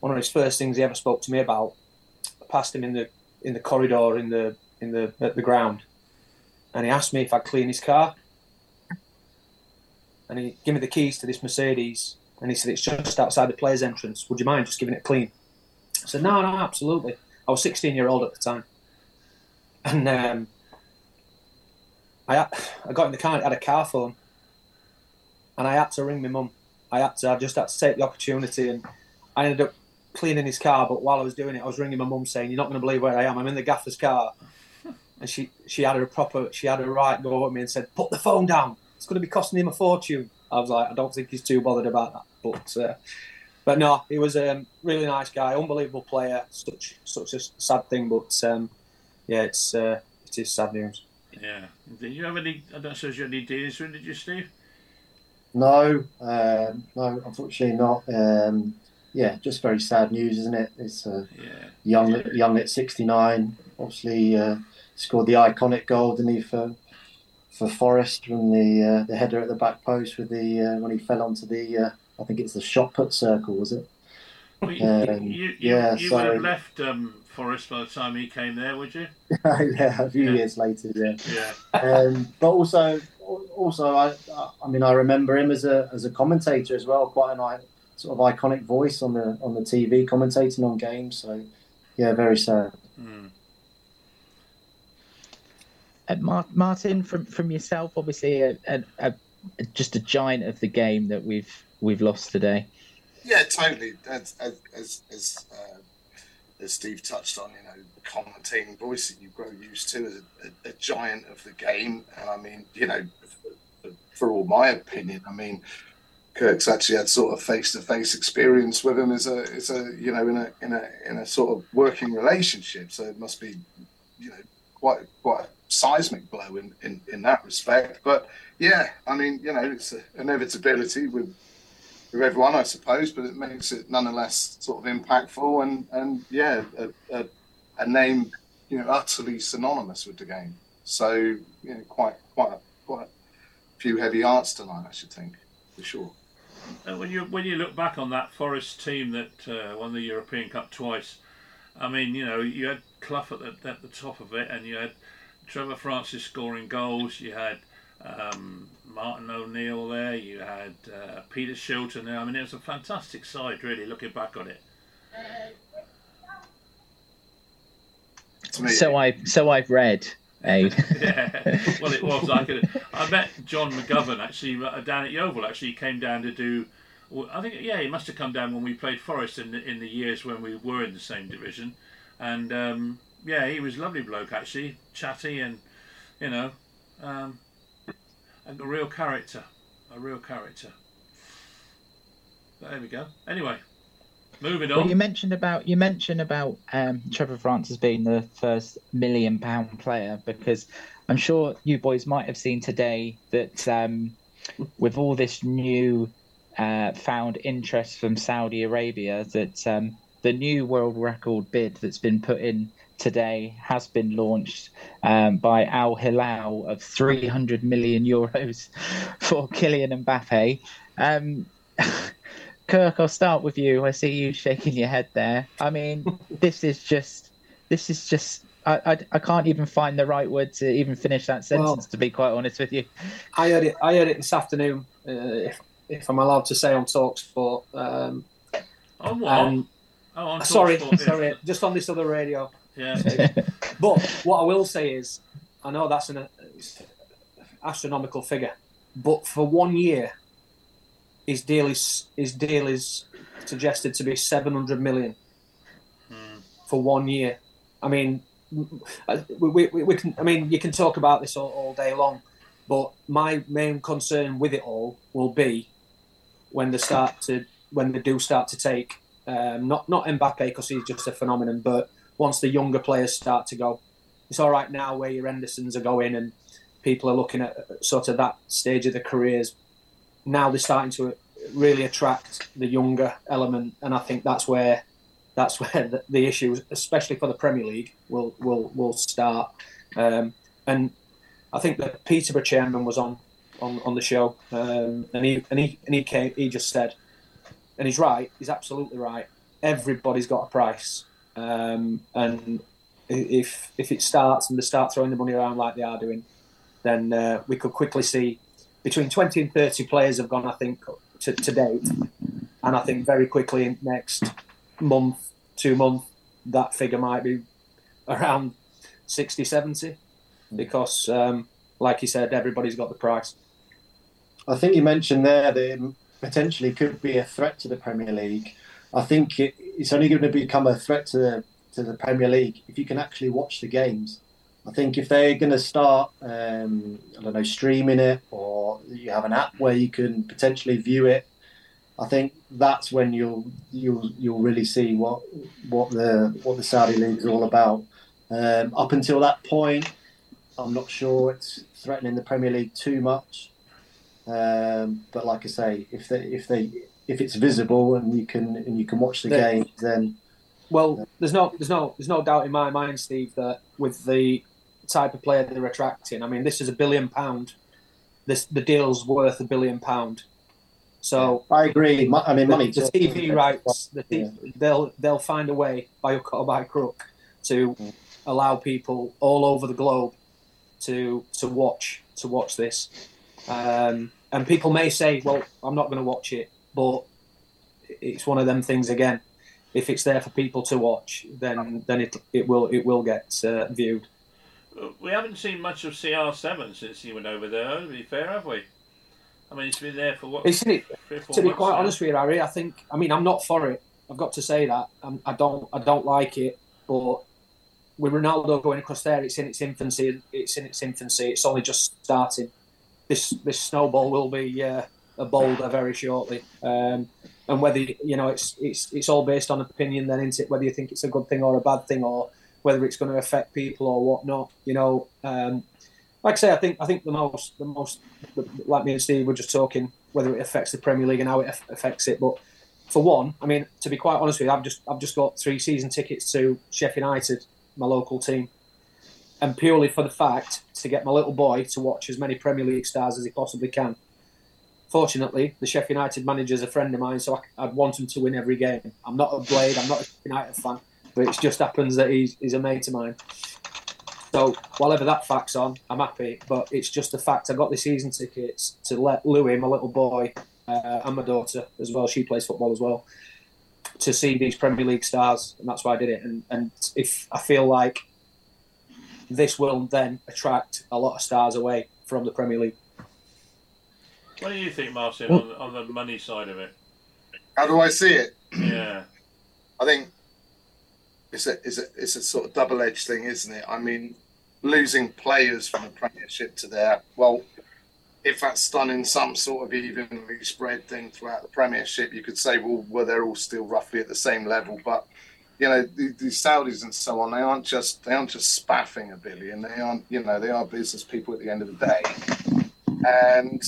one of his first things he ever spoke to me about, I passed him in the in the corridor in the in the at the ground, and he asked me if I'd clean his car. And he gave me the keys to this Mercedes, and he said it's just outside the players' entrance. Would you mind just giving it a clean? I said no, no, absolutely. I was 16 year old at the time, and um, I I got in the car. It had a car phone, and I had to ring my mum. I had to. I just had to take the opportunity, and I ended up cleaning his car. But while I was doing it, I was ringing my mum saying, "You're not going to believe where I am. I'm in the gaffer's car." And she she had a proper she had a right go at me and said, "Put the phone down. It's going to be costing him a fortune." I was like, "I don't think he's too bothered about that." But uh, but no, he was a um, really nice guy, unbelievable player. Such such a sad thing, but um, yeah, it's uh, it is sad news. Yeah. Did you have any? I don't suppose you had any dealings with, him, did you, Steve? No, um, no, unfortunately not. Um, yeah, just very sad news, isn't it? It's uh, Yeah. young, young at 69. Obviously, uh, scored the iconic goal, didn't he, for for Forest from the uh, the header at the back post with the uh, when he fell onto the uh, I think it's the shot put circle, was it? Well, you, Um, you, you, yeah, you so- would have left um, Forest by the time he came there, would you? yeah, a few Yeah. years later, yeah. Yeah. um, but also, also, I, I mean, I remember him as a as a commentator as well. Quite an i- sort of iconic voice on the on the TV, commentating on games. So, yeah, very sad. Mm. Uh, Martin, from from yourself, obviously a, a, a, just a giant of the game that we've we've lost today. Yeah, totally. As as as as, uh, as Steve touched on, you know, the commentating voice that you grow used to as a, a, a giant of the game. And I mean, you know, for, for all my opinion, I mean, Kirk's actually had sort of face to face experience with him as a as a you know in a in a in a sort of working relationship. So it must be, you know, quite quite a seismic blow in in, in that respect. But yeah, I mean, you know, it's an inevitability with with everyone, I suppose, but it makes it nonetheless sort of impactful and and yeah, a, a, a name you know utterly synonymous with the game. So you know, quite quite a, quite a few heavy hearts tonight, I should think, for sure. Uh, when you when you look back on that Forest team that uh, won the European Cup twice, I mean, you know, you had Clough at the, at the top of it, and you had Trevor Francis scoring goals. You had um, Martin O'Neill there. You had uh, Peter Shilton there. I mean, it was a fantastic side, really, looking back on it. So I so I've read. Eh? yeah, well, it was. I could. I met John McGovern actually uh, down at Yeovil. Actually, he came down to do. I think yeah, he must have come down when we played Forest in the, in the years when we were in the same division, and um, yeah, he was a lovely bloke actually, chatty and you know, um, and a real character, a real character. But there we go. Anyway, moving on. Well, you mentioned about you mentioned about um, Trevor Francis being the first million pound player because I'm sure you boys might have seen today that um, with all this new uh, found interest from Saudi Arabia that um, the new world record bid that's been put in today has been launched um, by Al Hilal of 300 million euros for Kylian Mbappe. Um, Kirk, I'll start with you. I see you shaking your head there. I mean, this is just, this is just. I, I, I can't even find the right word to even finish that sentence. Well, to be quite honest with you, I heard it. I heard it this afternoon. Uh, if, if I'm allowed to say on Talksport. Um, on what? um, oh, on sorry, Talksport, yeah. sorry, just on this other radio. Yeah. But what I will say is, I know that's an uh, astronomical figure, but for one year, his deal is his deal is suggested to be seven hundred million for one year. I mean, uh, we, we, we can. I mean, you can talk about this all, all day long, but my main concern with it all will be when they start to when they do start to take um, not not Mbappe because he's just a phenomenon, but once the younger players start to go, it's all right now where your Hendersons are going and people are looking at sort of that stage of their careers. Now they're starting to really attract the younger element, and I think that's where that's where the, the issue, especially for the Premier League, will will will start. Um, and I think the Peterborough chairman was on on, on the show, um, and he and he and he came. He just said, and he's right. He's absolutely right. Everybody's got a price, um, and if if it starts and they start throwing the money around like they are doing, then uh, we could quickly see between twenty and thirty players have gone. I think to, to date, and I think very quickly in next month, two month, that figure might be around 60, 70 because, um, like you said, everybody's got the price. I think you mentioned there that potentially could be a threat to the Premier League. I think it, it's only going to become a threat to the, to the Premier League if you can actually watch the games. I think if they're going to start, um, I don't know, streaming it, or you have an app where you can potentially view it, I think that's when you'll you'll you'll really see what what the what the Saudi league is all about. Um, up until that point, I'm not sure it's threatening the Premier League too much. Um, but like I say, if they if they if it's visible and you can and you can watch the Yeah. game, then Well, there's no, there's no, there's no doubt in my mind, Steve, that with the type of player they're attracting, I mean, this is a billion pound. This the deal's worth a billion pound. So I agree. I mean, the, money. the. TV rights, the t- they'll they'll find a way by hook or by crook to allow people all over the globe to to watch to watch this. Um, and people may say, "Well, I'm not going to watch it," but it's one of them things again. If it's there for people to watch, then then it it will it will get uh, viewed. We haven't seen much of CR7 since he went over there, to be fair, have we? I mean, he's been there for what? It's, it, three or four to be quite now. honest with you, Harry, I think I mean I'm not for it. I've got to say that I'm, I don't I don't like it. But with Ronaldo going across there, it's in its infancy. It's in its infancy. It's only just starting. This this snowball will be uh, a boulder very shortly. Um, and whether you know it's it's it's all based on opinion, then isn't it? Whether you think it's a good thing or a bad thing, or whether it's going to affect people or whatnot. You know, um, like I say, I think I think the most the most like me and Steve were just talking whether it affects the Premier League and how it affects it. But for one, I mean, to be quite honest with you, I've just I've just got three season tickets to Sheffield United, my local team, and purely for the fact to get my little boy to watch as many Premier League stars as he possibly can. Fortunately, the Sheffield United manager is a friend of mine, so I, I'd want him to win every game. I'm not a Blade, I'm not a United fan, but it just happens that he's, he's a mate of mine. So, whatever that fact's on, I'm happy. But it's just the fact I got the season tickets to let Louis, my little boy, uh, and my daughter as well, she plays football as well, to see these Premier League stars, and that's why I did it. And, and if I feel like this will then attract a lot of stars away from the Premier League. What do you think, Martin, on, on the money side of it? How do I see it? Yeah. I think it's a it's a it's a sort of double edged thing, isn't it? I mean, losing players from the Premiership to there, well, if that's done in some sort of evenly spread thing throughout the Premiership, you could say, well, well, they're all still roughly at the same level. But you know, the, the Saudis and so on, they aren't just they aren't just spaffing a billion. They aren't, you know, they are business people at the end of the day. And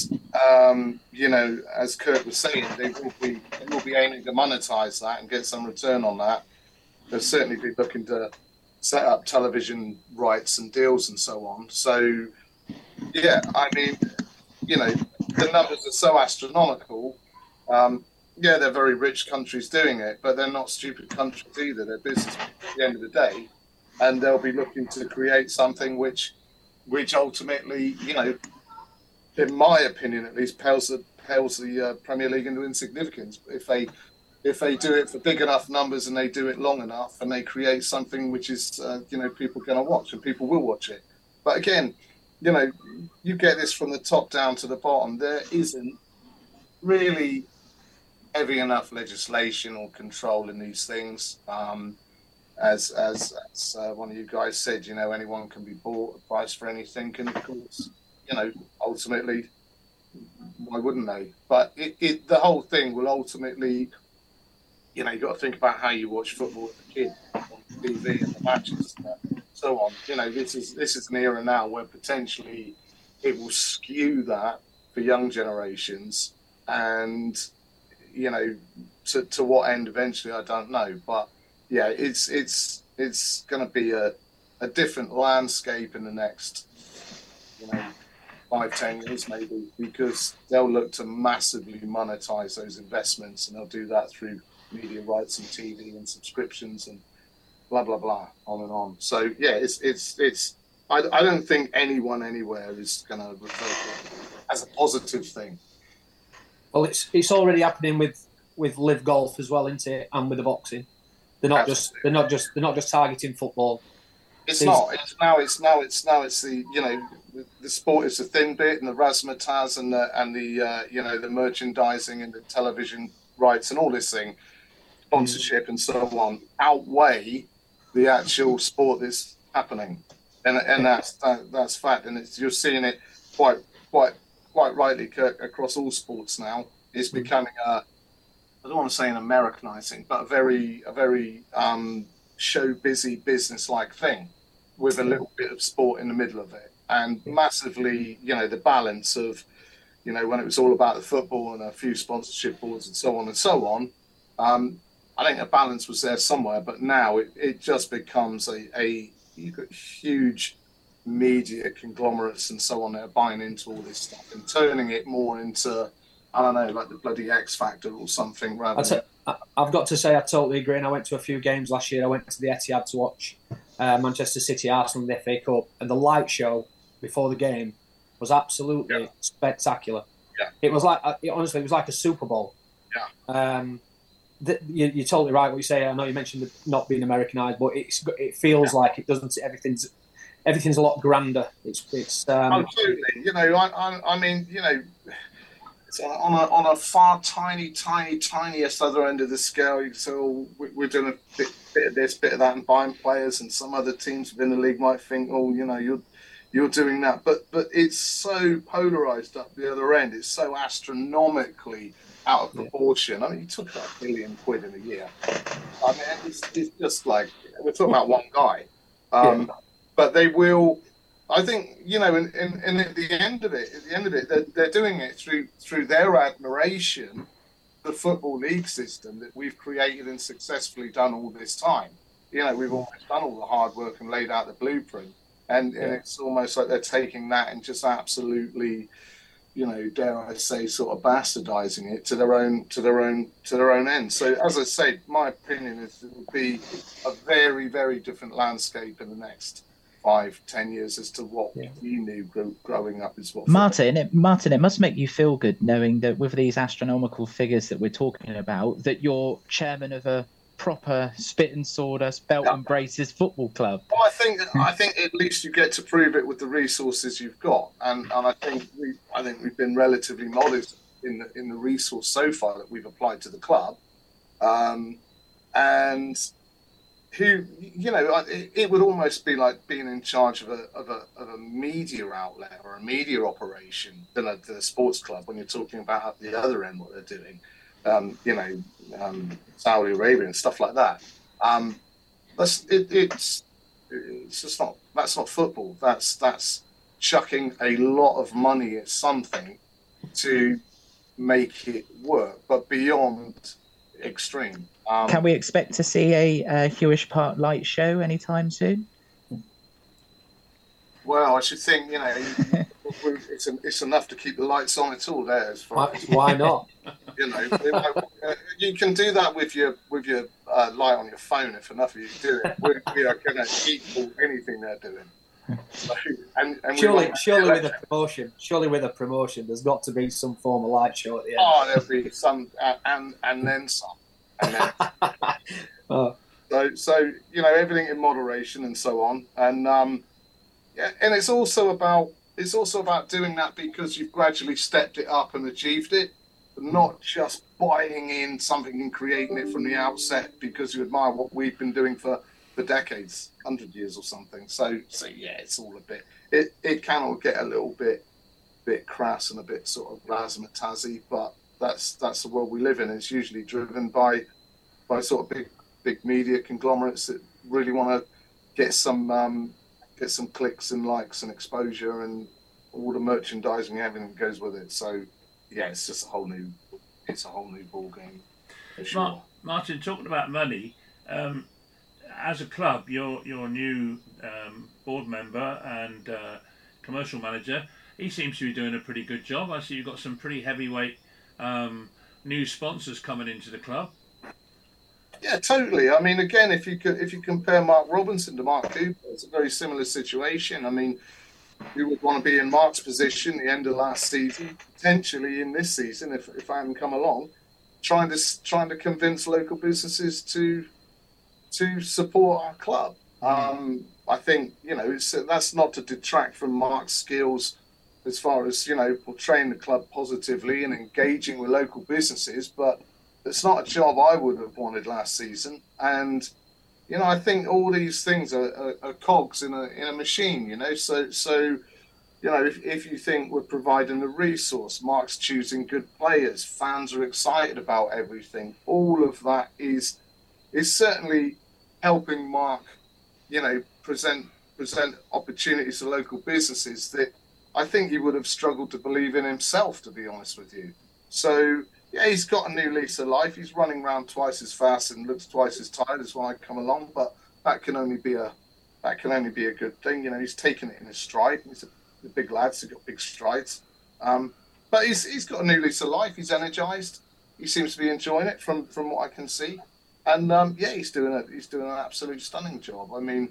um, you know, as Kirk was saying, they will be they will be aiming to monetize that and get some return on that. They'll certainly be looking to set up television rights and deals and so on. So, yeah, I mean, you know, the numbers are so astronomical. Um, yeah, they're very rich countries doing it, but they're not stupid countries either. They're business at the end of the day, and they'll be looking to create something which, which ultimately, you know, in my opinion at least, pales the pales the uh, Premier League into insignificance. If they if they do it for big enough numbers and they do it long enough and they create something which is uh, you know people going to watch and people will watch it. But again, you know, you get this from the top down to the bottom. There isn't really heavy enough legislation or control in these things. Um, as as, as uh, one of you guys said, you know, anyone can be bought a price for anything, and of course, you know, ultimately, why wouldn't they? But it, it the whole thing will ultimately, you know, you got to think about how you watch football as a kid on TV and the matches and so on. You know, this is this is an era now where potentially it will skew that for young generations, and you know, to to what end eventually, I don't know, but yeah, it's it's it's going to be a a different landscape in the next, you know, five ten years maybe, because they'll look to massively monetize those investments, and they'll do that through media rights and TV and subscriptions and blah blah blah on and on. So yeah, it's it's it's. I, I don't think anyone anywhere is going to refer to it as a positive thing. Well, it's it's already happening with with live golf as well, isn't it? And with the boxing, they're not just they're not just they're not just targeting football. It's These- not. It's now. It's now. It's now. It's the you know the, the sport is the thin bit and the razzmatazz and the and the uh, you know the merchandising and the television rights and all this thing, sponsorship and so on outweigh the actual sport that's happening, and and that's that, that's fact. And it's, you're seeing it quite quite quite rightly Kirk, across all sports now. It's becoming a I don't want to say an Americanizing, but a very a very um, show busy business like thing with a little bit of sport in the middle of it. And massively you know the balance of you know when it was all about the football and a few sponsorship boards and so on and so on um, i think a balance was there somewhere but now it, it just becomes a, a you've got huge media conglomerates and so on that are buying into all this stuff and turning it more into i don't know like the bloody x factor or something rather I than t- I- I've got to say, I totally agree. And I went to a few games last year. I went to the Etihad to watch uh, Manchester City Arsenal in the FA Cup, and the light show before the game was absolutely Yeah. spectacular. Yeah. It was like, uh, honestly, it was like a Super Bowl. Yeah. Um, th- you, you're totally right what you say. I know you mentioned not being Americanized, but it's it feels like it doesn't. Everything's everything's a lot grander. It's it's um, Absolutely. You know, I, I, I mean, you know, on, a on a far tiny, tiny, tiniest other end of the scale. You say, oh, we- we're doing a bit, bit of this, bit of that, and buying players, and some other teams within the league might think, oh, you know, you're you're doing that, but but it's so polarized up the other end. It's so astronomically out of proportion. I mean, you talk about a billion quid in a year. I mean, it's, it's just like we're talking about one guy. Um, But they will. I think you know, and, and, and at the end of it, at the end of it, they're, they're doing it through through their admiration, the football league system that we've created and successfully done all this time. You know, we've almost done all the hard work and laid out the blueprint, and, and it's almost like they're taking that and just absolutely, you know, dare I say, sort of bastardizing it to their own to their own to their own end. So, as I say, my opinion is it will be a very very different landscape in the next five, ten years as to what Yeah. we knew grow, growing up is what. Martin, it, Martin, it must make you feel good knowing that with these astronomical figures that we're talking about, that you're chairman of a proper spit and sawdust, belt Yeah. and braces football club. Well, I think I think at least you get to prove it with the resources you've got, and and I think we I think we've been relatively modest in the in the resource so far that we've applied to the club, um, and who you know it, it would almost be like being in charge of a of a of a media outlet or a media operation than a, than a sports club when you're talking about at the other end what they're doing, um, you know, um, Saudi Arabia and stuff like that. Um, that's it, it's it's just not that's not football. That's that's chucking a lot of money at something to make it work, but beyond extreme. Um, Can we expect to see a, uh Huish Park light show anytime soon? Well, I should think you know it's it's enough to keep the lights on. at all there as far Why, as why not? you know. you uh, You can do that with your with your uh, light on your phone if enough of you do it. We, we are going to equal anything they're doing. So, and, and Surely, surely with a promotion, surely with a promotion, there's got to be some form of light show at the end. Oh, there'll be some, uh, and and then some, and then Oh, so so you know everything in moderation and so on, and um, yeah, and it's also about it's also about doing that because you've gradually stepped it up and achieved it, not just buying in something and creating it from the outset because you admire what we've been doing for for decades, hundred years or something. So so yeah, it's all a bit it it can all get a little bit bit crass and a bit sort of razzmatazzy, but that's that's the world we live in. It's usually driven by by sort of big big media conglomerates that really want to get some um, get some clicks and likes and exposure and all the merchandising and everything goes with it. So yeah, it's just a whole new it's a whole new ball game sure. Mar- Martin, talking about money, um, as a club, your your new um, board member and uh, commercial manager, he seems to be doing a pretty good job. I see you've got some pretty heavyweight um, new sponsors coming into the club. Yeah, totally. I mean, again, if you could, if you compare Mark Robinson to Mark Cooper, it's a very similar situation. I mean, you would want to be in Mark's position the end of last season, potentially in this season if, if I hadn't come along, trying to trying to convince local businesses to to support our club. Um, I think you know it's, that's not to detract from Mark's skills as far as you know portraying the club positively and engaging with local businesses, but it's not a job I would have wanted last season. And you know, I think all these things are, are, are cogs in a in a machine. You know, so so you know, if, if you think we're providing the resource, Mark's choosing good players, fans are excited about everything. All of that is is certainly helping Mark, you know, present present opportunities to local businesses that I think he would have struggled to believe in himself, to be honest with you. So yeah, he's got a new lease of life. He's running around twice as fast and looks twice as tired as when I come along, but that can only be a that can only be a good thing. You know, he's taken it in his stride. He's a, a big lad, so he's got big strides. Um, but he's he's got a new lease of life. He's energized. He seems to be enjoying it from from what I can see. And um, yeah, he's doing a he's doing an absolute stunning job. I mean,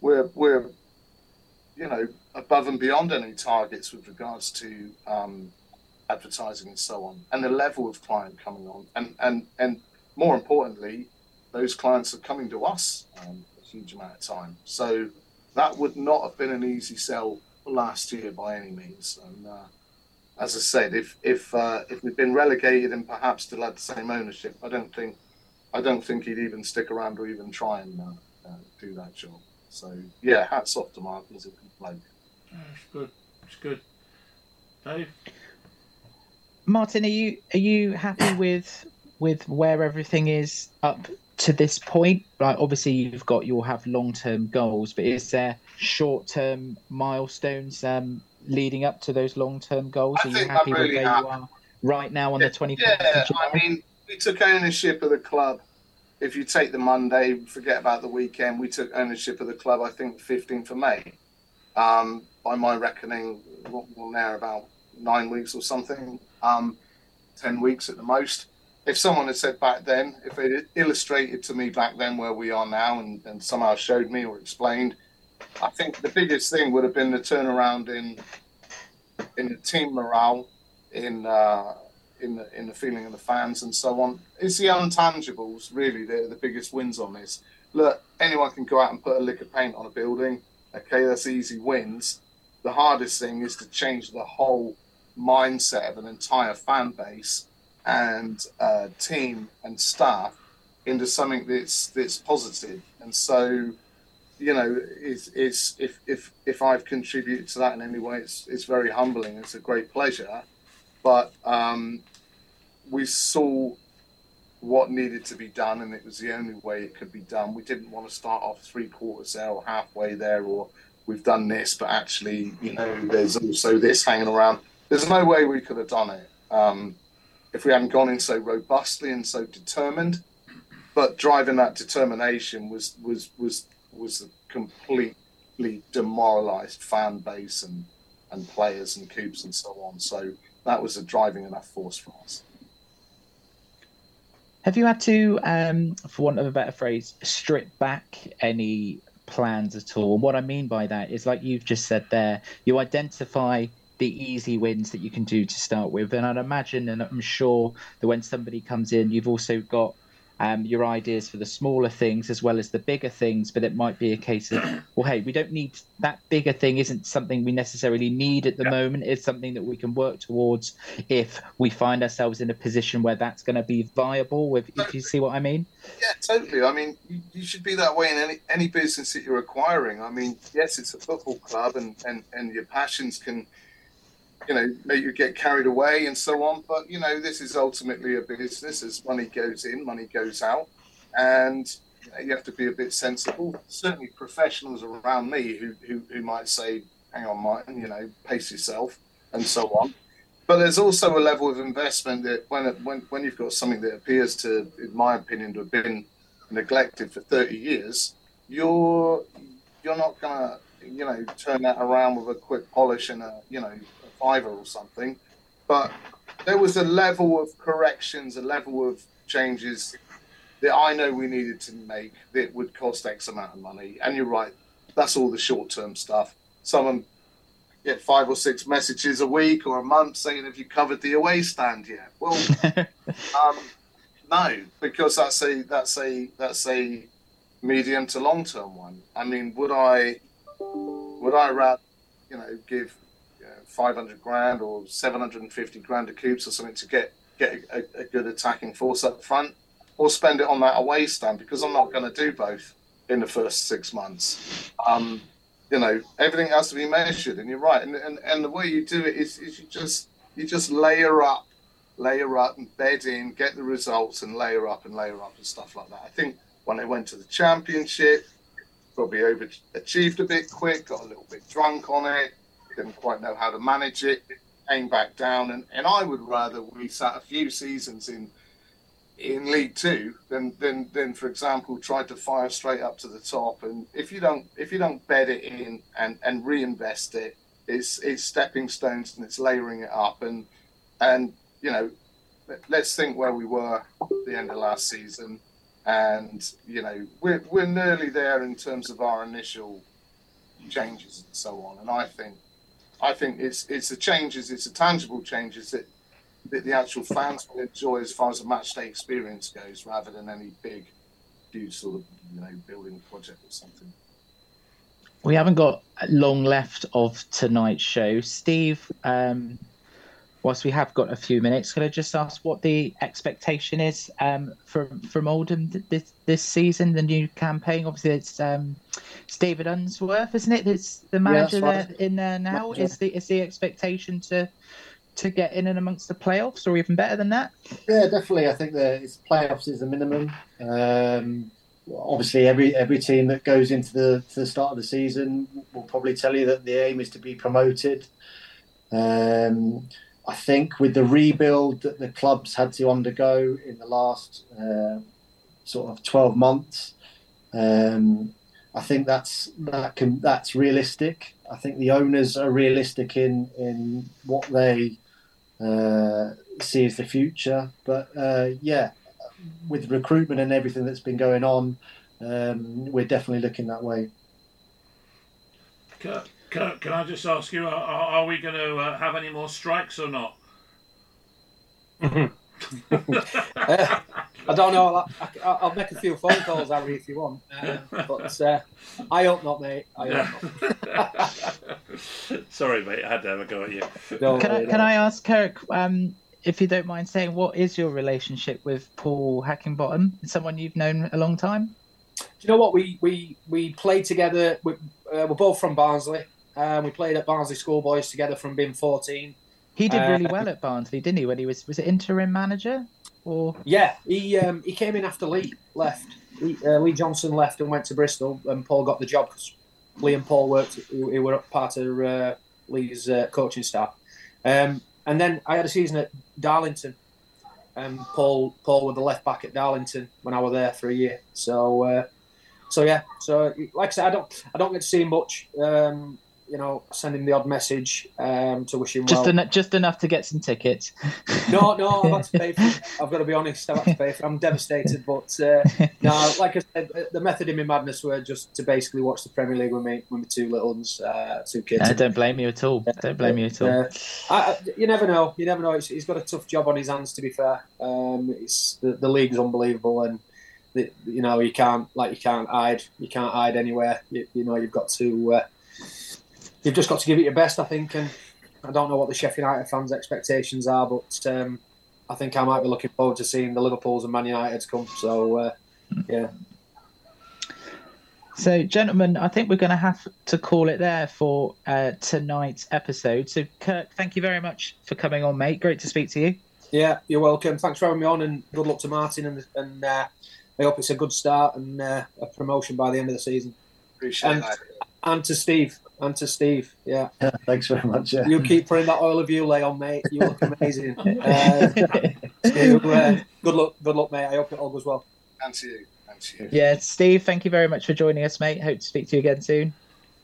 we're we're you know above and beyond any targets with regards to um, advertising and so on, and the level of client coming on, and and and more importantly, those clients are coming to us um, a huge amount of time. So that would not have been an easy sell last year by any means. And uh, as I said, if if uh, if we'd been relegated and perhaps still had the same ownership, I don't think I don't think he'd even stick around or even try and uh, uh, do that job. So yeah, hats off to Mark. He's a good bloke. That's good. It's good. Dave? Martin, are you are you happy with with where everything is up to this point? Like, obviously, you've got you'll have long term goals, but is there short term milestones um, leading up to those long term goals? I Are you happy really with where happy. you are right now on the twenty fourth Yeah? I mean, we took ownership of the club. If you take the Monday, forget about the weekend. We took ownership of the club. I think 15th of May. Um, by my reckoning, what we're now about nine weeks or something, um, ten weeks at the most. If someone had said back then, if they illustrated to me back then where we are now, and, and somehow showed me or explained, I think the biggest thing would have been the turnaround in in the team morale, in uh, in the in the feeling of the fans and so on. It's the untangibles really the the biggest wins on this. Look, anyone can go out and put a lick of paint on a building. Okay, that's easy wins. The hardest thing is to change the whole mindset of an entire fan base and uh, team and staff into something that's that's positive. And so, you know, it's, it's if if if I've contributed to that in any way, it's it's very humbling. It's a great pleasure. But um, we saw what needed to be done, and it was the only way it could be done. We didn't want to start off three quarters there or halfway there, or we've done this, but actually, you know, there's also this hanging around. There's no way we could have done it um, if we hadn't gone in so robustly and so determined. But driving that determination was was was was a completely demoralised fan base and and players and coops and so on. So that was a driving enough force for us. Have you had to, um, for want of a better phrase, strip back any plans at all? And What I mean by that is, like you've just said there, you identify the easy wins that you can do to start with, and I'd imagine, and I'm sure that when somebody comes in, you've also got um, your ideas for the smaller things as well as the bigger things. But it might be a case of, well, hey, we don't need that bigger thing. Isn't something we necessarily need at the yeah. moment. It's something that we can work towards if we find ourselves in a position where that's going to be viable. If, if you see what I mean? Yeah, totally. I mean, you, you, should be that way in any any business that you're acquiring. I mean, yes, it's a football club, and and and your passions can you know you get carried away and so on. But you know, this is ultimately a business. As money goes in, money goes out, and you, know, you have to be a bit sensible. Certainly, professionals around me who, who who might say, "Hang on, Martin, you know, pace yourself," and so on. But there's also a level of investment that when when when you've got something that appears to, in my opinion, to have been neglected for 30 years, you're you're not gonna you know turn that around with a quick polish and a you know fiver or something. But there was a level of corrections, a level of changes that I know we needed to make that would cost X amount of money. And you're right, that's all the short term stuff. Someone get five or six messages a week or a month saying, Have you covered the away stand yet? Well, um, no, because that's a that's a that's a medium to long term one. I mean, would I would I rather you know give 500 grand or 750 grand of coops or something to get get a, a, good attacking force up front, or spend it on that away stand because I'm not going to do both in the first six months. Um, you know, everything has to be measured, and you're right. And, and and the way you do it is, is you just you just layer up, layer up, and bed in, get the results, and layer up and layer up and stuff like that. I think when they went to the championship, probably overachieved a bit quick, got a little bit drunk on it didn't quite know how to manage it, came back down, and, and I would rather we sat a few seasons in in League Two than, than than for example tried to fire straight up to the top. And if you don't if you don't bed it in and, and reinvest it, it's it's stepping stones and it's layering it up. And and you know, let's think where we were at the end of last season. And you know, we're we're nearly there in terms of our initial changes and so on. And I think I think it's it's the changes, it's the tangible changes that that the actual fans will enjoy as far as the match day experience goes, rather than any big, huge sort of you know building project or something. We haven't got long left of tonight's show, Steve. Um, whilst we have got a few minutes, could I just ask what the expectation is um, from from Oldham this this season, the new campaign? Obviously, it's um, it's David Unsworth, isn't it? It's the manager yeah, there in there now. Manager. Is the is the expectation to to get in and amongst the playoffs, or even better than that? Yeah, definitely. I think that it's playoffs is the minimum. Um, obviously, every every team that goes into the to the start of the season will probably tell you that the aim is to be promoted. Um, I think with the rebuild that the clubs had to undergo in the last uh, sort of 12 months, um, I think that's that can that's realistic. I think the owners are realistic in in what they uh, see as the future. But uh, yeah, with recruitment and everything that's been going on, um, we're definitely looking that way. Kirk, Kirk, can I just ask you, are, are we going to uh, have any more strikes or not? Uh, I don't know. I, will make a few phone calls, Harry, if you want. Uh, but uh, I hope not, mate. I hope not. Sorry, mate. I had to have a go at you. No, can I, can I ask Kirk, um, if you don't mind saying, what is your relationship with Paul Heckingbottom? Someone you've known a long time? Do you know what? We we we played together. We, uh, we're both from Barnsley. Um, we played at Barnsley Schoolboys together from being 14. He did really uh, well at Barnsley, didn't he? When he was was it interim manager or? Yeah, he um, he came in after Lee left. Lee, uh, Lee, Johnson left and went to Bristol, and Paul got the job because Lee and Paul worked. He, were part of uh, Lee's uh, coaching staff. Um, and then I had a season at Darlington. Um, Paul Paul was the left back at Darlington when I was there for a year. So uh, so yeah. So like I said, I don't I don't get to see much. Um, you know, send him the odd message um, to wish him just well. En- just enough to get some tickets. no, no, I've had to pay for. I've got to be honest. I've had to pay for. I'm devastated, but uh, no, like I said, uh, the method in my madness were just to basically watch the Premier League with me, with my two little ones, uh, two kids. I don't blame you at all. Don't blame you at all. Uh, I, you never know. You never know. He's, he's got a tough job on his hands. To be fair, um, it's the, the league's unbelievable and you know you can't like you can't hide you can't hide anywhere you, you know you've got to you've just got to give it your best, I think. And I don't know what the Sheffield United fans' expectations are, but um, I think I might be looking forward to seeing the Liverpools and Man United's come. So, uh, yeah. So, gentlemen, I think we're going to have to call it there for uh, tonight's episode. So, Kirk, thank you very much for coming on, mate. Great to speak to you. Yeah, you're welcome. Thanks for having me on, and good luck to Martin. And, and uh, I hope it's a good start and uh, a promotion by the end of the season. Appreciate and, that. And to Steve, and to Steve. Yeah. yeah thanks very much. Yeah. You keep putting that Oil of Ulay on, mate. You look amazing. uh, Steve, uh, good luck, good luck, mate. I hope it all goes well. And to you. And to you. Yeah, Steve. Thank you very much for joining us, mate. Hope to speak to you again soon.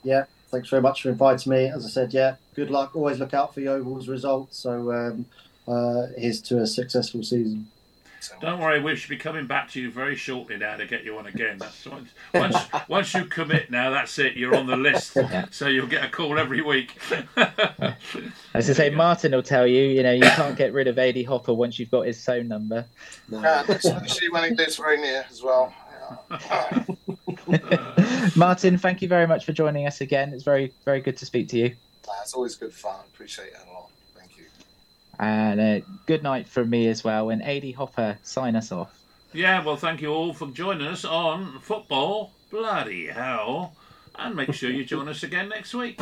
Yeah. Thanks very much for inviting me. As I said, yeah, good luck. Always look out for Yeovil's results. So um, uh, here's to a successful season. Don't worry, we should be coming back to you very shortly now to get you on again. That's once once, once you commit now, that's it. You're on the list, so you'll get a call every week. As I say, Martin will tell you, you know, you can't get rid of Adi Hopper once you've got his phone number. Yeah, especially when he lives very near as well. Martin, thank you very much for joining us again. It's very, very good to speak to you. That's always good fun. Appreciate it a lot. And a good night from me as well. And Adi Hopper, sign us off. Yeah, well, thank you all for joining us on Football Bloody Hell. And make sure you join us again next week.